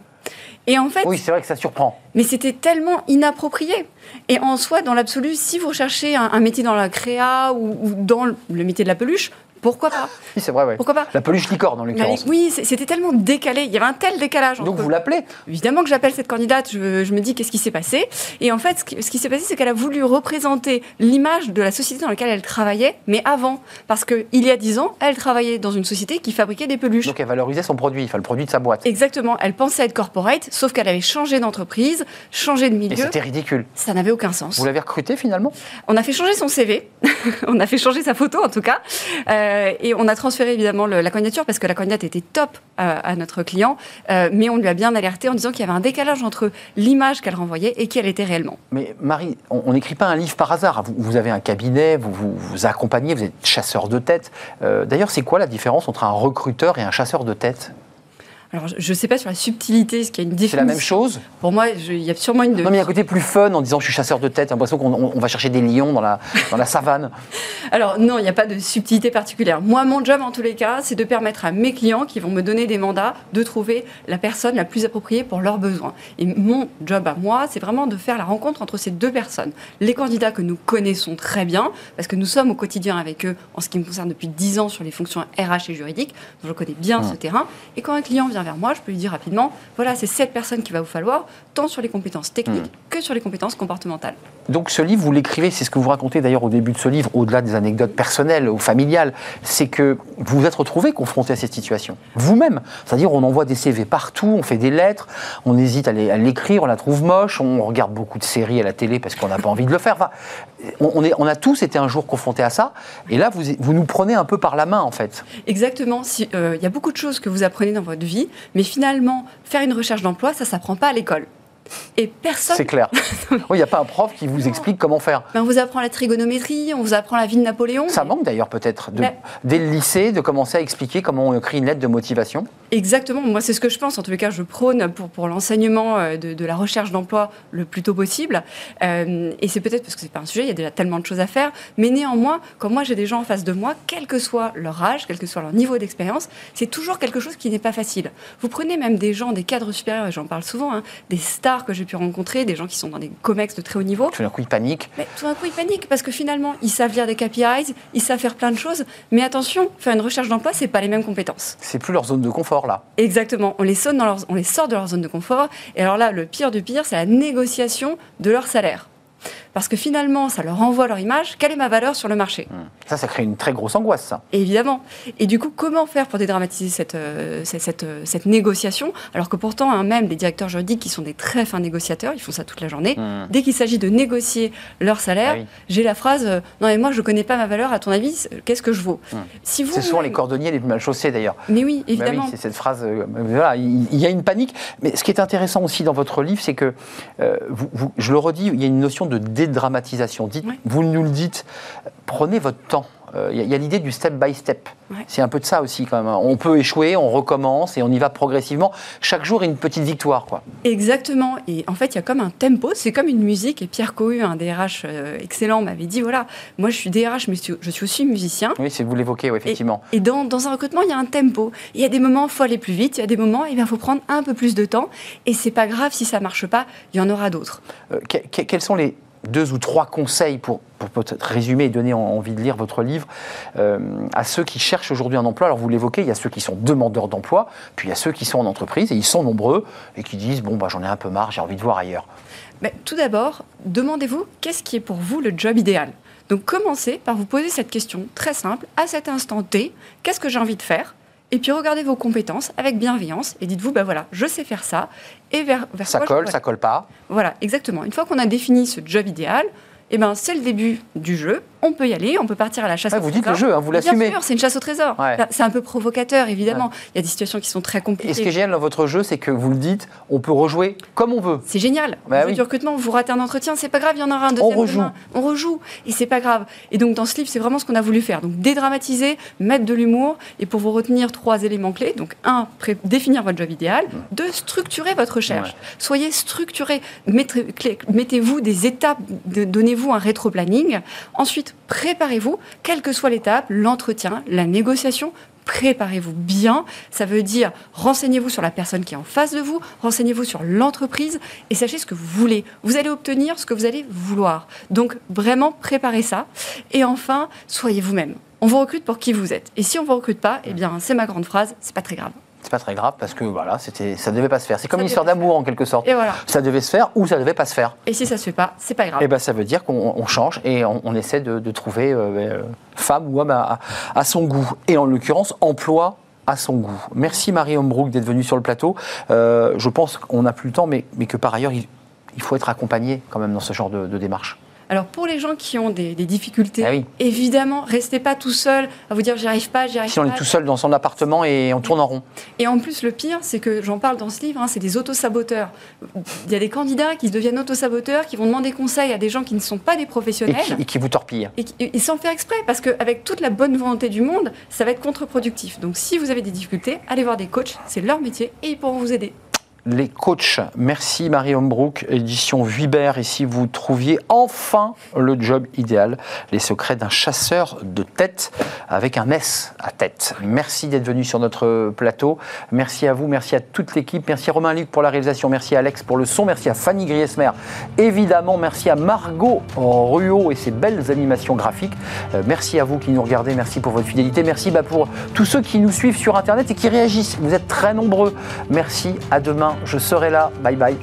Speaker 6: Et en fait,
Speaker 1: Oui, c'est vrai que ça surprend.
Speaker 6: mais c'était tellement inapproprié. Et en soi, dans l'absolu, si vous recherchez un, un métier dans la créa ou, ou dans le le métier de la peluche, pourquoi pas
Speaker 1: Oui, c'est vrai, ouais.
Speaker 6: Pourquoi pas
Speaker 1: La peluche licorne, en
Speaker 6: Mais
Speaker 1: l'occurrence.
Speaker 6: Oui, c'était tellement décalé. Il y avait un tel décalage.
Speaker 1: Donc
Speaker 6: entre-
Speaker 1: vous l'appelez
Speaker 6: Évidemment que j'appelle cette candidate, je, je me dis qu'est-ce qui s'est passé. Et en fait, ce qui, ce qui s'est passé, c'est qu'elle a voulu représenter l'image de la société dans laquelle elle travaillait, mais avant. Parce qu'il y a dix ans, elle travaillait dans une société qui fabriquait des peluches.
Speaker 1: Donc elle valorisait son produit, enfin le produit de sa boîte.
Speaker 6: Exactement, elle pensait être corporate, sauf qu'elle avait changé d'entreprise, changé de
Speaker 1: Et
Speaker 6: milieu.
Speaker 1: c'était ridicule.
Speaker 6: Ça n'avait aucun sens.
Speaker 1: Vous l'avez recruté finalement?
Speaker 6: On a fait changer son CV, [LAUGHS] on a fait changer sa photo en tout cas, Euh, et on a transféré évidemment la candidature parce que la candidate était top euh, à notre client, Euh, mais on lui a bien alerté en disant qu'il y avait un décalage entre l'image qu'elle renvoyait et qui elle était réellement.
Speaker 1: Mais Marie, on n'écrit pas un livre par hasard. Vous, avez un cabinet, vous, vous vous accompagnez, vous êtes chasseur de tête. Euh, D'ailleurs, c'est quoi la différence entre un recruteur et un chasseur de tête?
Speaker 6: Alors je ne sais pas sur la subtilité, ce qu'il y a une
Speaker 1: C'est
Speaker 6: définition.
Speaker 1: la même chose
Speaker 6: Pour moi, il y a sûrement une.
Speaker 1: Non, mais il y a un côté plus fun en disant je suis chasseur de tête. J'ai l'impression qu'on on- on va chercher des lions dans la, dans la savane. [LAUGHS]
Speaker 6: Alors non, il n'y a pas de subtilité particulière. Moi, mon job en tous les cas, c'est de permettre à mes clients qui vont me donner des mandats de trouver la personne la plus appropriée pour leurs besoins. Et mon job à moi, c'est vraiment de faire la rencontre entre ces deux personnes. Les candidats que nous connaissons très bien, parce que nous sommes au quotidien avec eux en ce qui me concerne depuis 10 ans sur les fonctions RH et juridiques, donc je connais bien ce terrain. Et quand un client vient vers moi, je peux lui dire rapidement, voilà, c'est cette personne qu'il va vous falloir, tant sur les compétences techniques que sur les compétences comportementales.
Speaker 1: Donc ce livre, vous l'écrivez, c'est ce que vous racontez d'ailleurs au début de ce livre, au-delà des anecdotes personnelles ou familiales, c'est que vous vous êtes retrouvé confronté à cette situation. Vous-même. C'est-à-dire on envoie des CV partout, on fait des lettres, on hésite à l'écrire, on la trouve moche, on regarde beaucoup de séries à la télé parce qu'on n'a pas envie de le faire. On, a tous été un jour confrontés à ça, et là vous, nous prenez un peu par la main en fait.
Speaker 6: Exactement. Euh, Il y a beaucoup de choses que vous apprenez dans votre vie, mais finalement, faire une recherche d'emploi, ça s'apprend pas à l'école. Et personne.
Speaker 1: C'est clair. [LAUGHS] Il n'y a pas un prof qui vous explique comment faire.
Speaker 6: On vous apprend la trigonométrie, on vous apprend la vie de Napoléon.
Speaker 1: Ça manque d'ailleurs peut-être, de-
Speaker 6: Mais-
Speaker 1: dès le lycée, de commencer à expliquer comment on écrit une lettre de motivation.
Speaker 6: Exactement, moi c'est ce que je pense. En tous les cas, je prône pour, pour l'enseignement euh, de, de la recherche d'emploi le plus tôt possible. Euh, et c'est peut-être parce que c'est pas un sujet, il y a déjà tellement de choses à faire. Mais néanmoins, quand moi j'ai des gens en face de moi, quel que soit leur âge, quel que soit leur niveau d'expérience, c'est toujours quelque chose qui n'est pas facile. Vous prenez même des gens, des cadres supérieurs, et j'en parle souvent, hein, des stars que j'ai pu rencontrer, des gens qui sont dans des comex de très haut niveau.
Speaker 1: Tout d'un coup, ils paniquent.
Speaker 6: Mais tout d'un coup, ils paniquent parce que finalement, ils savent lire des KPIs, ils savent faire plein de choses. Mais attention, faire une recherche d'emploi, c'est pas les mêmes compétences.
Speaker 1: C'est plus leur zone de confort, là.
Speaker 6: Exactement. On les, sonne dans leur- on les sort de leur zone de confort. Et alors là, le pire du pire, c'est la négociation de leur salaire. Parce que finalement, ça leur renvoie leur image. Quelle est ma valeur sur le marché
Speaker 1: Ça, ça crée une très grosse angoisse, ça.
Speaker 6: Évidemment. Et du coup, comment faire pour dédramatiser cette, euh, cette, cette, euh, cette négociation Alors que pourtant, hein, même les directeurs juridiques, qui sont des très fins négociateurs, ils font ça toute la journée.
Speaker 1: Hmm.
Speaker 6: Dès qu'il s'agit de négocier leur salaire,
Speaker 1: Ah oui.
Speaker 6: j'ai la phrase euh, Non, mais moi, je ne connais pas ma valeur, à ton avis, qu'est-ce que je vaux?
Speaker 1: Hmm.
Speaker 6: si vous
Speaker 1: C'est souvent les cordonniers les plus mal chaussés, d'ailleurs.
Speaker 6: Mais oui,
Speaker 1: Bah oui,
Speaker 6: évidemment.
Speaker 1: c'est cette phrase. euh, voilà, il, y a une panique. Mais ce qui est intéressant aussi dans votre livre, c'est que, vous- vous- je le redis, il y a une notion de dédramatisation. Dites. Vous nous le dites, prenez votre temps. Euh, Il y a- il y a, l'idée du step by step.
Speaker 6: Ouais.
Speaker 1: C'est un peu de ça aussi, quand même. On peut échouer, on recommence et on y va progressivement. Chaque jour, une petite victoire, quoi.
Speaker 6: Exactement. Et en fait, il y a comme un tempo, c'est comme une musique. Et Pierre Cohu, un DRH euh, excellent, m'avait dit voilà, moi je suis DRH, mais je suis- aussi musicien.
Speaker 1: Oui, c'est vous l'évoquez, oui, effectivement.
Speaker 6: Et dans, dans un recrutement, il y a un tempo. Il y a des moments, il faut aller plus vite. Il y a des moments, il faut prendre un peu plus de temps. Et c'est pas grave si ça marche pas, il y en aura d'autres.
Speaker 1: Euh, que- que- quels sont les deux ou trois conseils pour, peut-être résumer et donner en- envie de lire votre livre euh, à ceux qui cherchent aujourd'hui un emploi Alors vous l'évoquez, il y a ceux qui sont demandeurs d'emploi, puis il y a ceux qui sont en entreprise, et ils sont nombreux, et qui disent, bon, bah, j'en ai un peu marre, j'ai envie de voir ailleurs.
Speaker 6: Mais tout d'abord, demandez-vous qu'est-ce qui est pour vous le job idéal? Donc commencez par vous poser cette question très simple à cet instant T. Qu'est-ce que j'ai envie de faire? Et puis regardez vos compétences avec bienveillance et dites-vous, ben voilà, je sais faire ça. Et vers, vers
Speaker 1: Ça
Speaker 6: quoi
Speaker 1: colle, ça colle pas.
Speaker 6: Voilà, exactement. Une fois qu'on a défini ce job idéal, eh ben, c'est le début du jeu. On peut y aller, on peut partir à la chasse au
Speaker 1: vous dites le
Speaker 6: trésor.
Speaker 1: jeu, hein, vous
Speaker 6: Bien
Speaker 1: l'assumez.
Speaker 6: sûr, c'est une chasse au trésor.
Speaker 1: Ouais.
Speaker 6: C'est un peu provocateur, évidemment. Il y a des situations qui sont très
Speaker 1: Et ce qui est
Speaker 6: compliquées.
Speaker 1: génial dans votre jeu, c'est que vous le dites, on peut rejouer comme on veut.
Speaker 6: C'est génial.
Speaker 1: Bah oui.
Speaker 6: du recrutement, vous ratez un entretien, c'est pas grave, il y en aura un deuxième
Speaker 1: rejoue.
Speaker 6: demain. On rejoue. Et c'est pas grave. Et donc, dans ce livre, c'est vraiment ce qu'on a voulu faire. Donc, dédramatiser, mettre de l'humour. Et pour vous retenir trois éléments clés. Donc, un, définir votre job idéal. Deux, structurer votre recherche.
Speaker 1: Ouais.
Speaker 6: Soyez structuré. Mettez-vous des étapes. de- Donnez-vous un rétro-planning. Ensuite, préparez-vous, quelle que soit l'étape, l'entretien, la négociation. Préparez-vous bien. Ça veut dire renseignez-vous sur la personne qui est en face de vous, renseignez-vous sur l'entreprise et sachez ce que vous voulez. Vous allez obtenir ce que vous allez vouloir. Donc vraiment préparez ça. Et enfin, soyez vous-même. On vous recrute pour qui vous êtes. Et si on vous recrute pas, eh bien c'est ma grande phrase, c'est pas très grave.
Speaker 1: C'est pas très grave parce que voilà, c'était, ça devait pas se faire. C'est comme
Speaker 6: Ça
Speaker 1: une histoire d'amour en quelque sorte.
Speaker 6: Et voilà.
Speaker 1: Ça devait se faire ou ça devait pas se faire.
Speaker 6: Et si ça se fait pas, c'est pas grave.
Speaker 1: Eh ben, ça veut dire qu'on on change et on, on essaie de, de trouver euh, euh, femme ou homme à, à- à son goût. Et en l'occurrence, emploi à son goût. Merci Marie Hombrook d'être venue sur le plateau. Euh, je pense qu'on n'a plus le temps, mais, mais que par ailleurs, il, il faut être accompagné quand même dans ce genre de, de démarche.
Speaker 6: Alors pour les gens qui ont des, des difficultés,
Speaker 1: Ah oui.
Speaker 6: évidemment, restez pas tout seul à vous dire j'y arrive pas, j'y arrive
Speaker 1: Si on
Speaker 6: pas.
Speaker 1: est tout seul dans son appartement et on tourne en rond.
Speaker 6: Et en plus, le pire, c'est que j'en parle dans ce livre, hein, c'est des autosaboteurs. Il y a des candidats qui se deviennent autosaboteurs, qui vont demander conseil à des gens qui ne sont pas des
Speaker 1: Et
Speaker 6: professionnels.
Speaker 1: qui, et qui vous torpille.
Speaker 6: Et, qui- et sans faire exprès, parce qu'avec toute la bonne volonté du monde, ça va être contre-productif. Donc si vous avez des difficultés, allez voir des coachs, c'est leur métier et ils pourront vous aider.
Speaker 1: Les coachs, merci Marie Hombrook, édition Vuibert. Si vous trouviez enfin le job idéal, les secrets d'un chasseur de tête avec un S à tête. Merci d'être venu sur notre plateau. Merci à vous, merci à toute l'équipe. Merci Romain Luc pour la réalisation, merci à Alex pour le son, merci à Fanny Griesmer. Évidemment, merci à Margot Ruot et ses belles animations graphiques. Euh, merci à vous qui nous regardez, merci pour votre fidélité. Merci bah, pour tous ceux qui nous suivent sur Internet et qui réagissent. Vous êtes très nombreux. Merci, à demain. Je serai là. Bye bye.